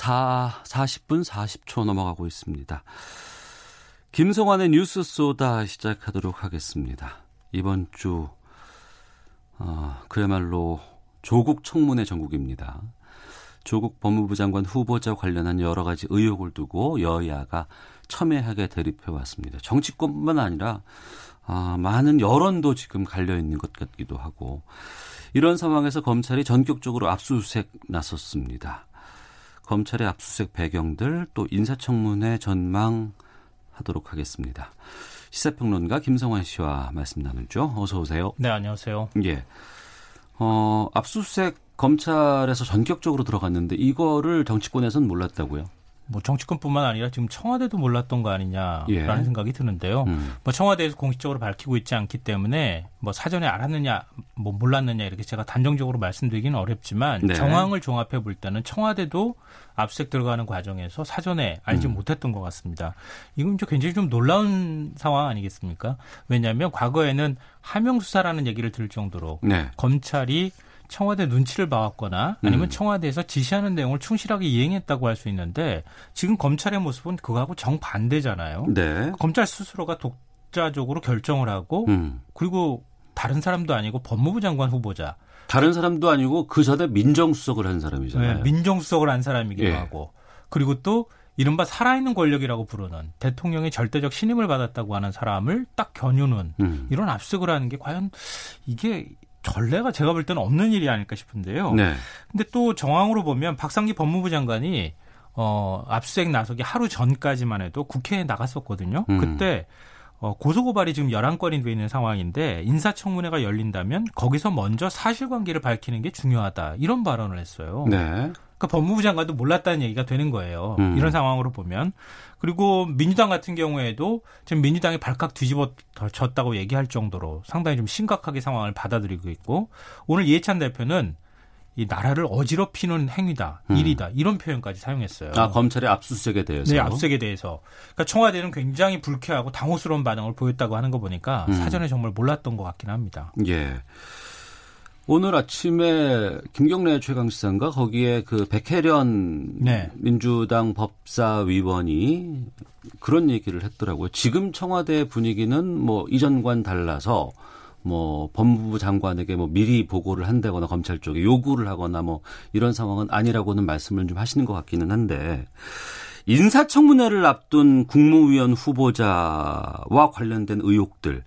44, 40분 40초 넘어가고 있습니다. 김성환의 뉴스 쏘다 시작하도록 하겠습니다. 이번 주, 어, 그야말로 조국 청문회 전국입니다. 조국 법무부 장관 후보자 관련한 여러 가지 의혹을 두고 여야가 첨예하게 대립해 왔습니다. 정치권뿐만 아니라 아, 많은 여론도 지금 갈려 있는 것 같기도 하고 이런 상황에서 검찰이 전격적으로 압수수색 나섰습니다. 검찰의 압수수색 배경들 또 인사청문회 전망 하도록 하겠습니다. 시사평론가 김성환 씨와 말씀 나누죠. 어서 오세요. 네, 안녕하세요. 예. 어, 압수수색 검찰에서 전격적으로 들어갔는데 이거를 정치권에서는 몰랐다고요? 뭐 정치권뿐만 아니라 지금 청와대도 몰랐던 거 아니냐라는 예. 생각이 드는데요. 음. 뭐 청와대에서 공식적으로 밝히고 있지 않기 때문에 뭐 사전에 알았느냐, 뭐 몰랐느냐 이렇게 제가 단정적으로 말씀드리기는 어렵지만 네. 정황을 종합해 볼 때는 청와대도 압수색 들어가는 과정에서 사전에 알지 음. 못했던 것 같습니다. 이건 이제 굉장히 좀 놀라운 상황 아니겠습니까? 왜냐하면 과거에는 하명 수사라는 얘기를 들을 정도로 네. 검찰이 청와대 눈치를 봐왔거나 아니면 음. 청와대에서 지시하는 내용을 충실하게 이행했다고 할 수 있는데 지금 검찰의 모습은 그거하고 정반대잖아요. 네. 검찰 스스로가 독자적으로 결정을 하고 음. 그리고 다른 사람도 아니고 법무부 장관 후보자, 다른 사람도 아니고 그 전에 민정수석을 한 사람이잖아요. 네, 민정수석을 한 사람이기도 예. 하고 그리고 또 이른바 살아있는 권력이라고 부르는 대통령의 절대적 신임을 받았다고 하는 사람을 딱 겨누는 음. 이런 압수색을 하는 게 과연 이게 전례가 제가 볼 때는 없는 일이 아닐까 싶은데요. 네. 근데 또 정황으로 보면 박상기 법무부 장관이 어, 압수수색 나서기 하루 전까지만 해도 국회에 나갔었거든요. 음. 그때 어, 고소고발이 지금 11건이 돼 있는 상황인데 인사청문회가 열린다면 거기서 먼저 사실관계를 밝히는 게 중요하다. 이런 발언을 했어요. 네. 그러니까 법무부 장관도 몰랐다는 얘기가 되는 거예요. 음. 이런 상황으로 보면. 그리고 민주당 같은 경우에도 지금 민주당이 발칵 뒤집어졌다고 얘기할 정도로 상당히 좀 심각하게 상황을 받아들이고 있고 오늘 이해찬 대표는 이 나라를 어지럽히는 행위다, 음. 일이다 이런 표현까지 사용했어요. 아, 검찰의 압수수색에 대해서. 네, 압수색에 대해서. 그러니까 청와대는 굉장히 불쾌하고 당혹스러운 반응을 보였다고 하는 거 보니까 음. 사전에 정말 몰랐던 것 같긴 합니다. 예. 오늘 아침에 김경래 최강시사인가 거기에 그 백혜련 네. 민주당 법사위원이 그런 얘기를 했더라고요. 지금 청와대 분위기는 뭐 이전과는 달라서 뭐 법무부 장관에게 뭐 미리 보고를 한다거나 검찰 쪽에 요구를 하거나 뭐 이런 상황은 아니라고는 말씀을 좀 하시는 것 같기는 한데 인사청문회를 앞둔 국무위원 후보자와 관련된 의혹들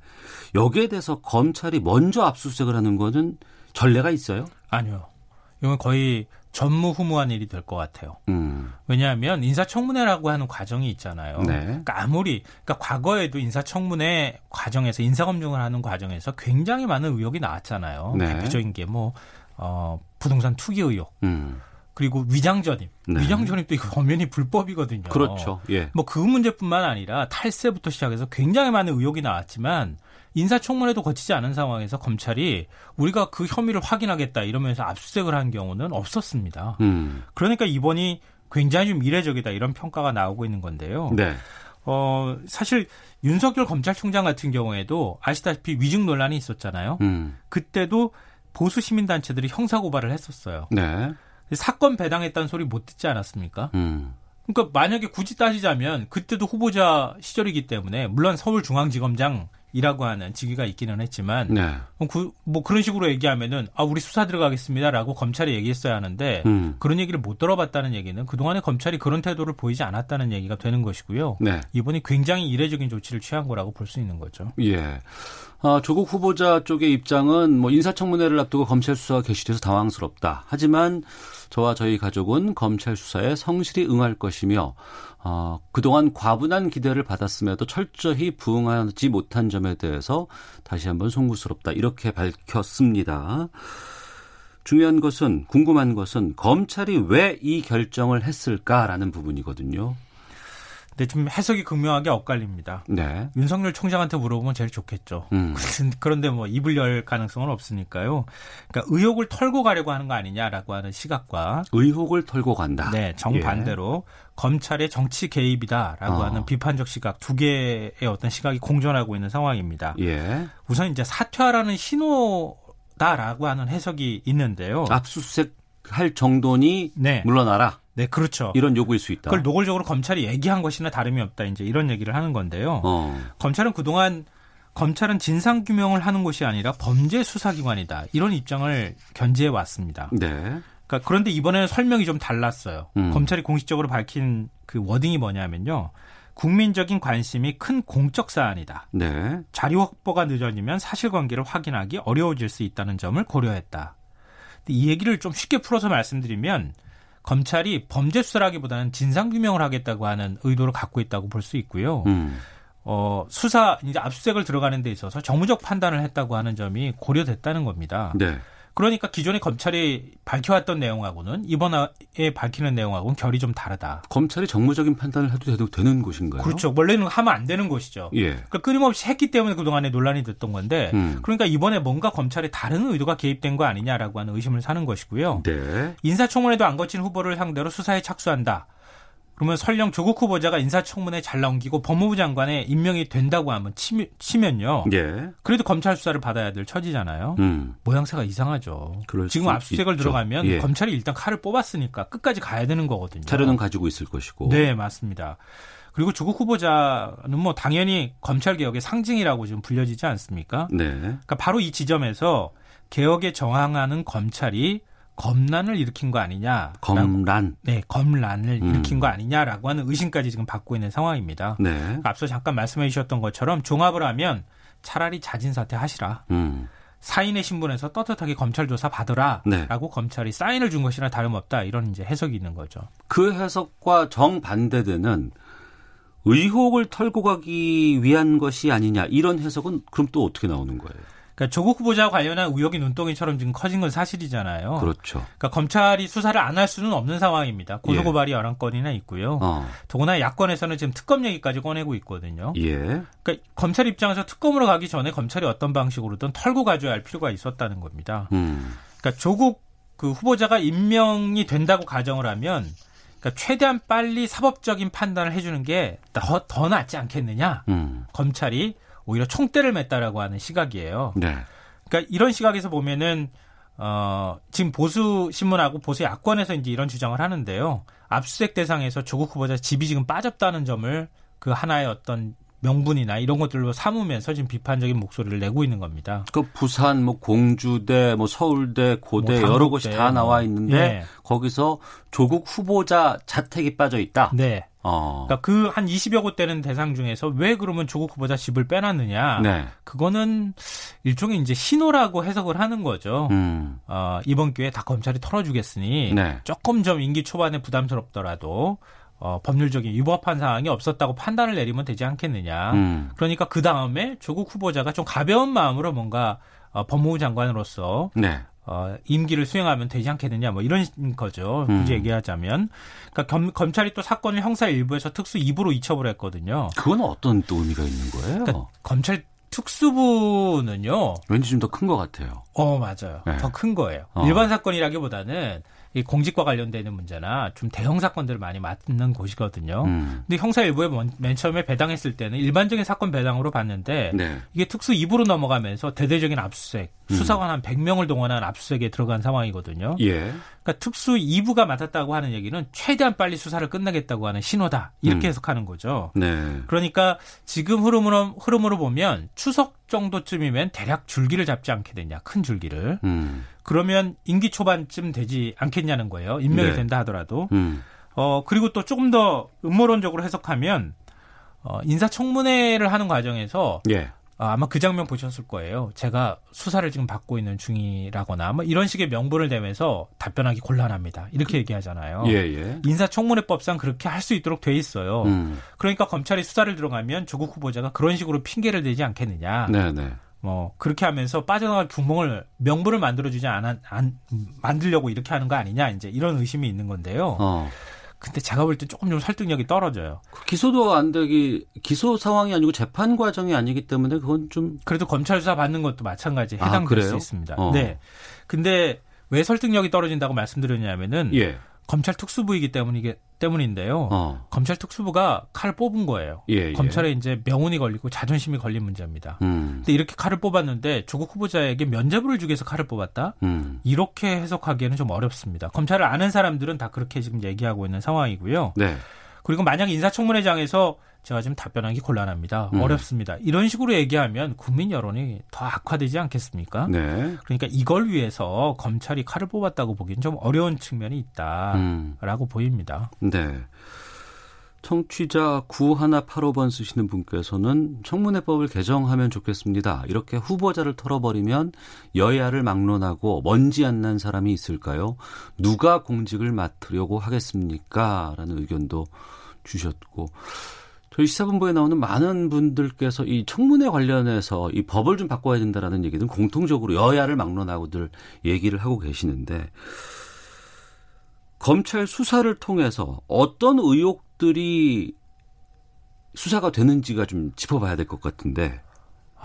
여기에 대해서 검찰이 먼저 압수수색을 하는 거는 전례가 있어요? 아니요. 이건 거의 전무후무한 일이 될 것 같아요. 음. 왜냐하면 인사청문회라고 하는 과정이 있잖아요. 네. 그러니까 아무리 그러니까 과거에도 인사청문회 과정에서 인사검증을 하는 과정에서 굉장히 많은 의혹이 나왔잖아요. 네. 대표적인 게뭐 어, 부동산 투기 의혹 음. 그리고 위장전입. 네. 위장전입도 이거 엄연히 불법이거든요. 그렇죠. 예. 뭐 그 문제뿐만 아니라 탈세부터 시작해서 굉장히 많은 의혹이 나왔지만 인사청문회도 거치지 않은 상황에서 검찰이 우리가 그 혐의를 확인하겠다 이러면서 압수수색을 한 경우는 없었습니다. 음. 그러니까 이번이 굉장히 좀 이례적이다 이런 평가가 나오고 있는 건데요. 네. 어, 사실 윤석열 검찰총장 같은 경우에도 아시다시피 위증 논란이 있었잖아요. 음. 그때도 보수 시민 단체들이 형사 고발을 했었어요. 네. 사건 배당했다는 소리 못 듣지 않았습니까? 음. 그러니까 만약에 굳이 따지자면 그때도 후보자 시절이기 때문에 물론 서울중앙지검장 이라고 하는 직위가 있기는 했지만 네. 그, 뭐 그런 식으로 얘기하면은 아 우리 수사 들어가겠습니다라고 검찰이 얘기했어야 하는데 음. 그런 얘기를 못 들어봤다는 얘기는 그동안에 검찰이 그런 태도를 보이지 않았다는 얘기가 되는 것이고요. 네. 이번이 굉장히 이례적인 조치를 취한 거라고 볼 수 있는 거죠. 예. 아, 조국 후보자 쪽의 입장은 뭐 인사청문회를 앞두고 검찰 수사가 개시돼서 당황스럽다. 하지만 저와 저희 가족은 검찰 수사에 성실히 응할 것이며 어, 그동안 과분한 기대를 받았음에도 철저히 부응하지 못한 점에 대해서 다시 한번 송구스럽다. 이렇게 밝혔습니다. 중요한 것은 궁금한 것은 검찰이 왜 이 결정을 했을까라는 부분이거든요. 근데 좀 해석이 극명하게 엇갈립니다. 네. 윤석열 총장한테 물어보면 제일 좋겠죠. 음. 그런데 뭐 입을 열 가능성은 없으니까요. 그러니까 의혹을 털고 가려고 하는 거 아니냐라고 하는 시각과 의혹을 털고 간다. 네, 정반대로 검찰의 정치 개입이다라고 어. 하는 비판적 시각 두 개의 어떤 시각이 공존하고 있는 상황입니다. 예. 우선 이제 사퇴하라는 신호다라고 하는 해석이 있는데요. 압수수색 할 정도니 네. 물러나라. 네, 그렇죠. 이런 요구일 수 있다. 그걸 노골적으로 검찰이 얘기한 것이나 다름이 없다. 이제 이런 얘기를 하는 건데요. 어. 검찰은 그동안 검찰은 진상 규명을 하는 곳이 아니라 범죄 수사기관이다. 이런 입장을 견지해 왔습니다. 네. 그러니까 그런데 이번에는 설명이 좀 달랐어요. 음. 검찰이 공식적으로 밝힌 그 워딩이 뭐냐면요. 국민적인 관심이 큰 공적 사안이다. 네. 자료 확보가 늦어지면 사실관계를 확인하기 어려워질 수 있다는 점을 고려했다. 이 얘기를 좀 쉽게 풀어서 말씀드리면 검찰이 범죄 수사라기보다는 진상 규명을 하겠다고 하는 의도를 갖고 있다고 볼 수 있고요. 음. 어, 수사 이제 압수수색을 들어가는 데 있어서 정무적 판단을 했다고 하는 점이 고려됐다는 겁니다. 네. 그러니까 기존에 검찰이 밝혀왔던 내용하고는 이번에 밝히는 내용하고는 결이 좀 다르다. 검찰이 정무적인 판단을 해도 되는 곳인가요? 그렇죠. 원래는 하면 안 되는 것이죠. 예. 그러니까 끊임없이 했기 때문에 그동안에 논란이 됐던 건데 음. 그러니까 이번에 뭔가 검찰에 다른 의도가 개입된 거 아니냐라고 하는 의심을 사는 것이고요. 네. 인사청문회도 안 거친 후보를 상대로 수사에 착수한다. 그러면 설령 조국 후보자가 인사청문회 잘 넘기고 법무부 장관에 임명이 된다고 하면 치 면, 요 예. 그래도 검찰 수사를 받아야 될 처지잖아요. 음. 모양새가 이상하죠. 지금 수 압수수색을 있죠. 들어가면 예. 검찰이 일단 칼을 뽑았으니까 끝까지 가야 되는 거거든요. 자료는 가지고 있을 것이고. 네, 맞습니다. 그리고 조국 후보자는 뭐 당연히 검찰 개혁의 상징이라고 지금 불려지지 않습니까? 네. 그러니까 바로 이 지점에서 개혁에 저항하는 검찰이 검란을 일으킨 거 아니냐? 검란. 네, 검란을 음. 일으킨 거 아니냐라고 하는 의심까지 지금 받고 있는 상황입니다. 네. 앞서 잠깐 말씀해 주셨던 것처럼 종합을 하면 차라리 자진 사퇴하시라. 음. 사인의 신분에서 떳떳하게 검찰 조사 받으라라고 네. 검찰이 사인을 준 것이나 다름없다 이런 이제 해석이 있는 거죠. 그 해석과 정반대되는 의혹을 털고 가기 위한 것이 아니냐 이런 해석은 그럼 또 어떻게 나오는 거예요? 그러니까 조국 후보자 관련한 의혹이 눈덩이처럼 지금 커진 건 사실이잖아요. 그렇죠. 그러니까 검찰이 수사를 안 할 수는 없는 상황입니다. 고소고발이 열한 건이나 있고요. 어. 더구나 야권에서는 지금 특검 얘기까지 꺼내고 있거든요. 예. 그러니까 검찰 입장에서 특검으로 가기 전에 검찰이 어떤 방식으로든 털고 가줘야 할 필요가 있었다는 겁니다. 음. 그러니까 조국 그 후보자가 임명이 된다고 가정을 하면 그러니까 최대한 빨리 사법적인 판단을 해주는 게 더 더 낫지 않겠느냐? 음. 검찰이 오히려 총대를 맸다라고 하는 시각이에요. 네. 그러니까 이런 시각에서 보면은 어 지금 보수 신문하고 보수 야권에서 이제 이런 주장을 하는데요. 압수수색 대상에서 조국 후보자 집이 지금 빠졌다는 점을 그 하나의 어떤 명분이나 이런 것들로 삼으면서 지금 비판적인 목소리를 내고 있는 겁니다. 그 부산 뭐 공주대 뭐 서울대 고대 뭐 여러 곳이 다 나와 뭐. 있는데 예. 거기서 조국 후보자 자택이 빠져 있다. 네. 어. 그러니까 그 한 20여 곳 되는 대상 중에서 왜 그러면 조국 후보자 집을 빼놨느냐? 네. 그거는 일종의 이제 신호라고 해석을 하는 거죠. 음. 어, 이번 기회에 다 검찰이 털어주겠으니 네. 조금 좀 임기 초반에 부담스럽더라도 어, 법률적인 위법한 사항이 없었다고 판단을 내리면 되지 않겠느냐. 음. 그러니까 그 다음에 조국 후보자가 좀 가벼운 마음으로 뭔가 어, 법무부 장관으로서 네. 어, 임기를 수행하면 되지 않겠느냐, 뭐 이런 거죠. 음. 굳이 얘기하자면. 그러니까 검, 검찰이 또 사건을 형사 일부에서 특수 2부로 이첩을 했거든요. 그건 어떤 또 의미가 있는 거예요? 그러니까 검찰 특수부는요. 왠지 좀 더 큰 것 같아요. 어, 맞아요. 네. 더큰 거예요. 어. 일반 사건이라기보다는 이 공직과 관련되는 문제나 좀 대형 사건들을 많이 맡는 곳이거든요. 음. 근데 형사 일부에 먼- 맨 처음에 배당했을 때는 일반적인 사건 배당으로 봤는데 네. 이게 특수 2부로 넘어가면서 대대적인 압수수색, 음. 수사관 한 100명을 동원한 압수수색에 들어간 상황이거든요. 예. 그러니까 특수 2부가 맡았다고 하는 얘기는 최대한 빨리 수사를 끝내겠다고 하는 신호다. 이렇게 음. 해석하는 거죠. 네. 그러니까 지금 흐름으로, 흐름으로 보면 추석 정도쯤이면 대략 줄기를 잡지 않게 되냐. 큰 줄기를. 음. 그러면 임기 초반쯤 되지 않겠냐는 거예요. 임명이 네. 된다 하더라도. 음. 어, 그리고 또 조금 더 음모론적으로 해석하면 어, 인사청문회를 하는 과정에서 예. 아, 아마 그 장면 보셨을 거예요. 제가 수사를 지금 받고 있는 중이라거나 뭐 이런 식의 명분을 대면서 답변하기 곤란합니다. 이렇게 얘기하잖아요. 예, 예. 인사청문회법상 그렇게 할 수 있도록 돼 있어요. 음. 그러니까 검찰이 수사를 들어가면 조국 후보자가 그런 식으로 핑계를 대지 않겠느냐. 네, 네. 뭐 그렇게 하면서 빠져나갈 구멍을 명분을 만들어주지 않, 안 만들려고 이렇게 하는 거 아니냐 이제 이런 의심이 있는 건데요. 어. 근데 제가 볼 때 조금 좀 설득력이 떨어져요. 그 기소도 안 되기 기소 상황이 아니고 재판 과정이 아니기 때문에 그건 좀 그래도 검찰 수사 받는 것도 마찬가지 아, 해당될 그래요? 수 있습니다. 어. 네. 근데 왜 설득력이 떨어진다고 말씀드렸냐면은 예. 검찰 특수부이기 때문이게 때문인데요. 어. 검찰 특수부가 칼을 뽑은 거예요. 예, 예. 검찰에 이제 명운이 걸리고 자존심이 걸린 문제입니다. 음. 근데 이렇게 칼을 뽑았는데 조국 후보자에게 면죄부를 주기 위해서 칼을 뽑았다? 음. 이렇게 해석하기에는 좀 어렵습니다. 검찰을 아는 사람들은 다 그렇게 지금 얘기하고 있는 상황이고요. 네. 그리고 만약 인사청문회장에서 제가 지금 답변하기 곤란합니다. 음. 어렵습니다. 이런 식으로 얘기하면 국민 여론이 더 악화되지 않겠습니까? 네. 그러니까 이걸 위해서 검찰이 칼을 뽑았다고 보기엔 좀 어려운 측면이 있다라고 음. 보입니다. 네. 청취자 9185번 쓰시는 분께서는 청문회법을 개정하면 좋겠습니다. 이렇게 후보자를 털어버리면 여야를 막론하고 먼지 안 난 사람이 있을까요? 누가 공직을 맡으려고 하겠습니까? 라는 의견도 주셨고 저희 시사본부에 나오는 많은 분들께서 이 청문회 관련해서 이 법을 좀 바꿔야 된다라는 얘기는 공통적으로 여야를 막론하고들 얘기를 하고 계시는데 검찰 수사를 통해서 어떤 의혹 들이 수사가 되는지가 좀 짚어봐야 될 것 같은데.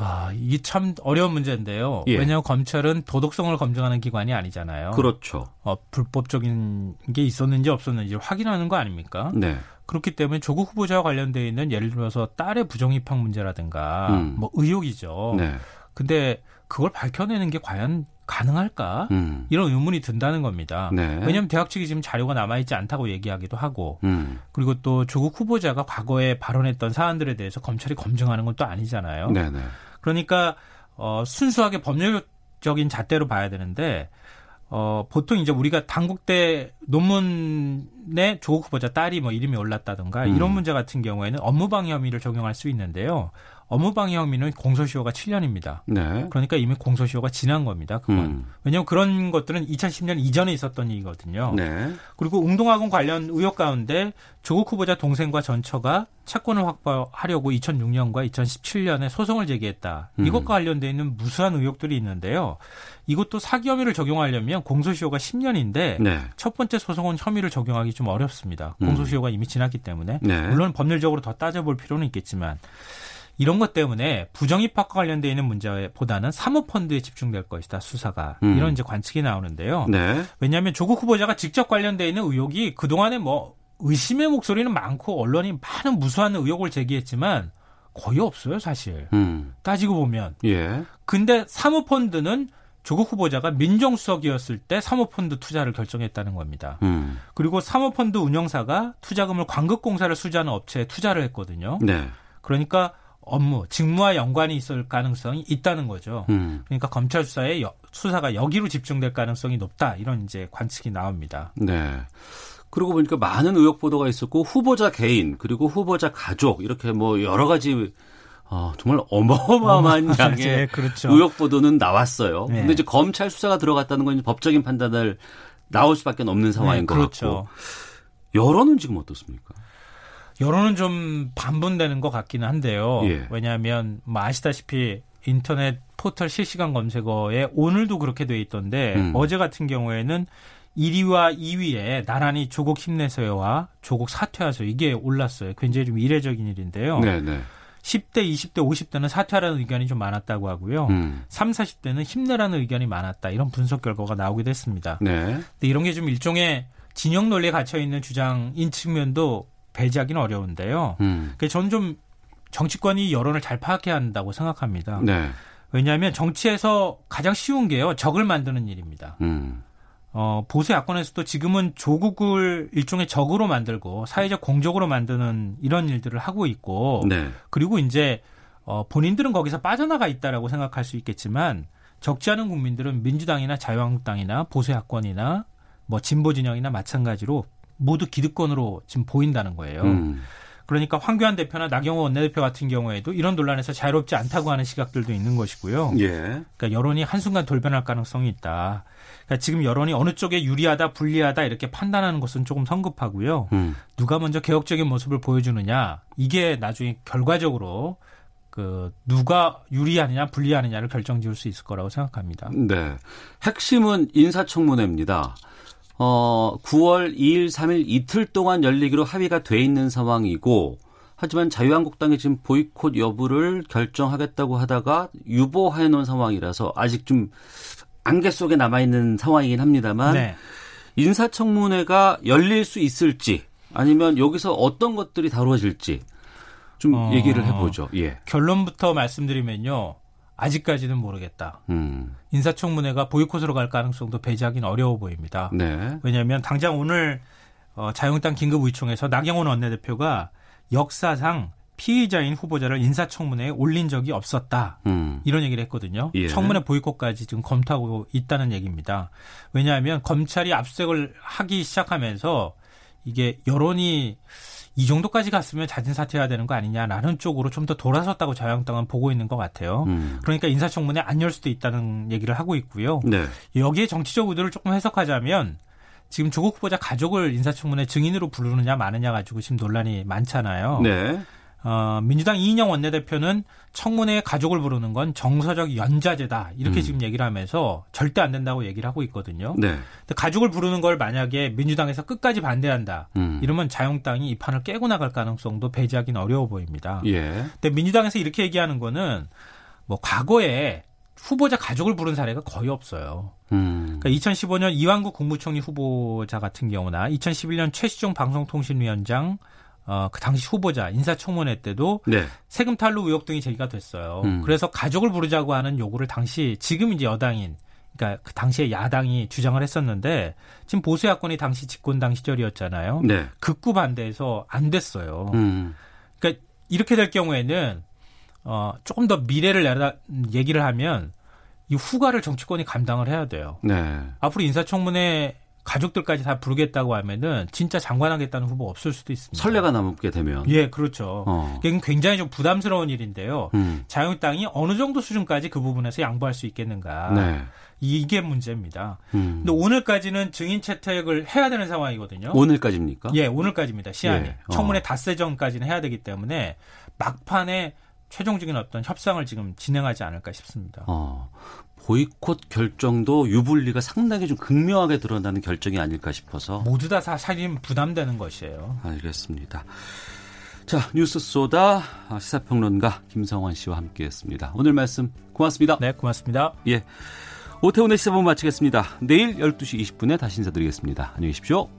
아, 이게 참 어려운 문제인데요. 예. 왜냐하면 검찰은 도덕성을 검증하는 기관이 아니잖아요. 그렇죠. 어, 불법적인 게 있었는지 없었는지를 확인하는 거 아닙니까? 네. 그렇기 때문에 조국 후보자와 관련되어 있는 예를 들어서 딸의 부정입학 문제라든가 음. 뭐 의혹이죠. 네. 근데 그걸 밝혀내는 게 과연 가능할까? 음. 이런 의문이 든다는 겁니다. 네. 왜냐하면 대학 측이 지금 자료가 남아있지 않다고 얘기하기도 하고 음. 그리고 또 조국 후보자가 과거에 발언했던 사안들에 대해서 검찰이 검증하는 건 또 아니잖아요. 네네. 그러니까 어, 순수하게 법률적인 잣대로 봐야 되는데 어, 보통 이제 우리가 당국대 논문에 조국 후보자 딸이 뭐 이름이 올랐다든가 음. 이런 문제 같은 경우에는 업무방해 혐의를 적용할 수 있는데요. 업무방해 혐의는 공소시효가 7년입니다. 네. 그러니까 이미 공소시효가 지난 겁니다. 그건. 음. 왜냐하면 그런 것들은 2010년 이전에 있었던 일이거든요. 네. 그리고 웅동학원 관련 의혹 가운데 조국 후보자 동생과 전처가 채권을 확보하려고 2006년과 2017년에 소송을 제기했다. 음. 이것과 관련돼 있는 무수한 의혹들이 있는데요. 이것도 사기 혐의를 적용하려면 공소시효가 10년인데 네. 첫 번째 소송은 혐의를 적용하기 좀 어렵습니다. 음. 공소시효가 이미 지났기 때문에 네. 물론 법률적으로 더 따져볼 필요는 있겠지만 이런 것 때문에 부정입학과 관련돼 있는 문제보다는 사모펀드에 집중될 것이다 수사가 음. 이런 이제 관측이 나오는데요. 네. 왜냐하면 조국 후보자가 직접 관련돼 있는 의혹이 그 동안에 뭐 의심의 목소리는 많고 언론이 많은 무수한 의혹을 제기했지만 거의 없어요 사실 음. 따지고 보면. 예. 근데 사모펀드는 조국 후보자가 민정수석이었을 때 사모펀드 투자를 결정했다는 겁니다. 음. 그리고 사모펀드 운영사가 투자금을 광급공사를 수주하는 업체에 투자를 했거든요. 네. 그러니까 업무, 직무와 연관이 있을 가능성이 있다는 거죠. 음. 그러니까 검찰 수사에 여- 수사가 여기로 집중될 가능성이 높다. 이런 이제 관측이 나옵니다. 네. 그러고 보니까 많은 의혹 보도가 있었고 후보자 개인 그리고 후보자 가족 이렇게 뭐 여러 가지 어, 정말 어마어마한 양의 네, 그렇죠. 의혹 보도는 나왔어요. 네. 근데 이제 검찰 수사가 들어갔다는 건 법적인 판단을 나올 수밖에 없는 상황인 네, 것 그렇죠. 같고 여론은 지금 어떻습니까? 여론은 좀 반분되는 것 같기는 한데요. 예. 왜냐하면 뭐 아시다시피 인터넷 포털 실시간 검색어에 오늘도 그렇게 돼 있던데 음. 어제 같은 경우에는 1위와 2위에 나란히 조국 힘내세요와 조국 사퇴하세요 이게 올랐어요. 굉장히 좀 이례적인 일인데요. 네, 네. 10대, 20대, 50대는 사퇴하라는 의견이 좀 많았다고 하고요. 음. 3, 40대는 힘내라는 의견이 많았다. 이런 분석 결과가 나오기도 했습니다. 네. 근데 이런 게 좀 일종의 진영 논리에 갇혀 있는 주장인 측면도 배제하기는 어려운데요. 음. 그래서 저는 좀 정치권이 여론을 잘 파악해야 한다고 생각합니다. 네. 왜냐하면 정치에서 가장 쉬운 게요. 적을 만드는 일입니다. 음. 어, 보수 야권에서도 지금은 조국을 일종의 적으로 만들고 사회적 공적으로 만드는 이런 일들을 하고 있고 네. 그리고 이제 어, 본인들은 거기서 빠져나가 있다라고 생각할 수 있겠지만 적지 않은 국민들은 민주당이나 자유한국당이나 보수 야권이나 뭐 진보 진영이나 마찬가지로 모두 기득권으로 지금 보인다는 거예요. 음. 그러니까 황교안 대표나 나경원 원내대표 같은 경우에도 이런 논란에서 자유롭지 않다고 하는 시각들도 있는 것이고요. 예. 그러니까 여론이 한순간 돌변할 가능성이 있다. 그러니까 지금 여론이 어느 쪽에 유리하다, 불리하다 이렇게 판단하는 것은 조금 성급하고요. 음. 누가 먼저 개혁적인 모습을 보여주느냐 이게 나중에 결과적으로 그 누가 유리하느냐 불리하느냐를 결정지을 수 있을 거라고 생각합니다. 네. 핵심은 인사청문회입니다. 어, 9월 2일, 3일 이틀 동안 열리기로 합의가 돼 있는 상황이고, 하지만 자유한국당이 지금 보이콧 여부를 결정하겠다고 하다가 유보해 놓은 상황이라서 아직 좀 안개 속에 남아 있는 상황이긴 합니다만, 네. 인사청문회가 열릴 수 있을지, 아니면 여기서 어떤 것들이 다루어질지, 좀 어. 얘기를 해보죠. 예. 결론부터 말씀드리면요. 아직까지는 모르겠다. 음. 인사청문회가 보이콧으로 갈 가능성도 배제하기는 어려워 보입니다. 네. 왜냐하면 당장 오늘 어, 자유한국당 긴급의총에서 나경원 원내대표가 역사상 피의자인 후보자를 인사청문회에 올린 적이 없었다. 음. 이런 얘기를 했거든요. 예. 청문회 보이콧까지 지금 검토하고 있다는 얘기입니다. 왜냐하면 검찰이 압수색을 하기 시작하면서 이게 여론이 이 정도까지 갔으면 자진 사퇴해야 되는 거 아니냐라는 쪽으로 좀 더 돌아섰다고 자유한국당은 보고 있는 것 같아요. 음. 그러니까 인사청문회 안 열 수도 있다는 얘기를 하고 있고요. 네. 여기에 정치적 의도를 조금 해석하자면 지금 조국 후보자 가족을 인사청문회 증인으로 부르느냐 마느냐 가지고 지금 논란이 많잖아요. 네. 어, 민주당 이인영 원내대표는 청문회에 가족을 부르는 건 정서적 연좌제다 이렇게 음. 지금 얘기를 하면서 절대 안 된다고 얘기를 하고 있거든요. 네. 근데 가족을 부르는 걸 만약에 민주당에서 끝까지 반대한다 음. 이러면 자유한국당이 이 판을 깨고 나갈 가능성도 배제하기는 어려워 보입니다. 예. 근데 민주당에서 이렇게 얘기하는 거는 뭐 과거에 후보자 가족을 부른 사례가 거의 없어요. 음. 그러니까 2015년 이완구 국무총리 후보자 같은 경우나 2011년 최시중 방송통신위원장 어, 그 당시 후보자 인사청문회 때도 네. 세금 탈루 의혹 등이 제기가 됐어요. 음. 그래서 가족을 부르자고 하는 요구를 당시 지금 이제 여당인 그러니까 그 당시에 야당이 주장을 했었는데 지금 보수 야권이 당시 집권당 시절이었잖아요. 네. 극구 반대해서 안 됐어요. 음. 그러니까 이렇게 될 경우에는 어, 조금 더 미래를 내다 얘기를 하면 이 후가를 정치권이 감당을 해야 돼요. 네. 앞으로 인사청문회 가족들까지 다 부르겠다고 하면은 진짜 장관하겠다는 후보 없을 수도 있습니다. 선례가 남게 되면. 예, 그렇죠. 어. 굉장히 좀 부담스러운 일인데요. 음. 자유당이 어느 정도 수준까지 그 부분에서 양보할 수 있겠는가. 네. 이게 문제입니다. 음. 근데 오늘까지는 증인 채택을 해야 되는 상황이거든요. 오늘까지입니까? 예, 오늘까지입니다. 시한이. 예, 어. 청문회 닷새 전까지는 해야 되기 때문에 막판에 최종적인 어떤 협상을 지금 진행하지 않을까 싶습니다. 어. 보이콧 결정도 유불리가 상당히 좀 극명하게 드러나는 결정이 아닐까 싶어서. 모두 다 사실은 부담되는 것이에요. 알겠습니다. 자, 뉴스 쏘다 시사평론가 김성환 씨와 함께했습니다. 오늘 말씀 고맙습니다. 네, 고맙습니다. 예. 오태훈의 시사본 마치겠습니다. 내일 12시 20분에 다시 인사드리겠습니다. 안녕히 계십시오.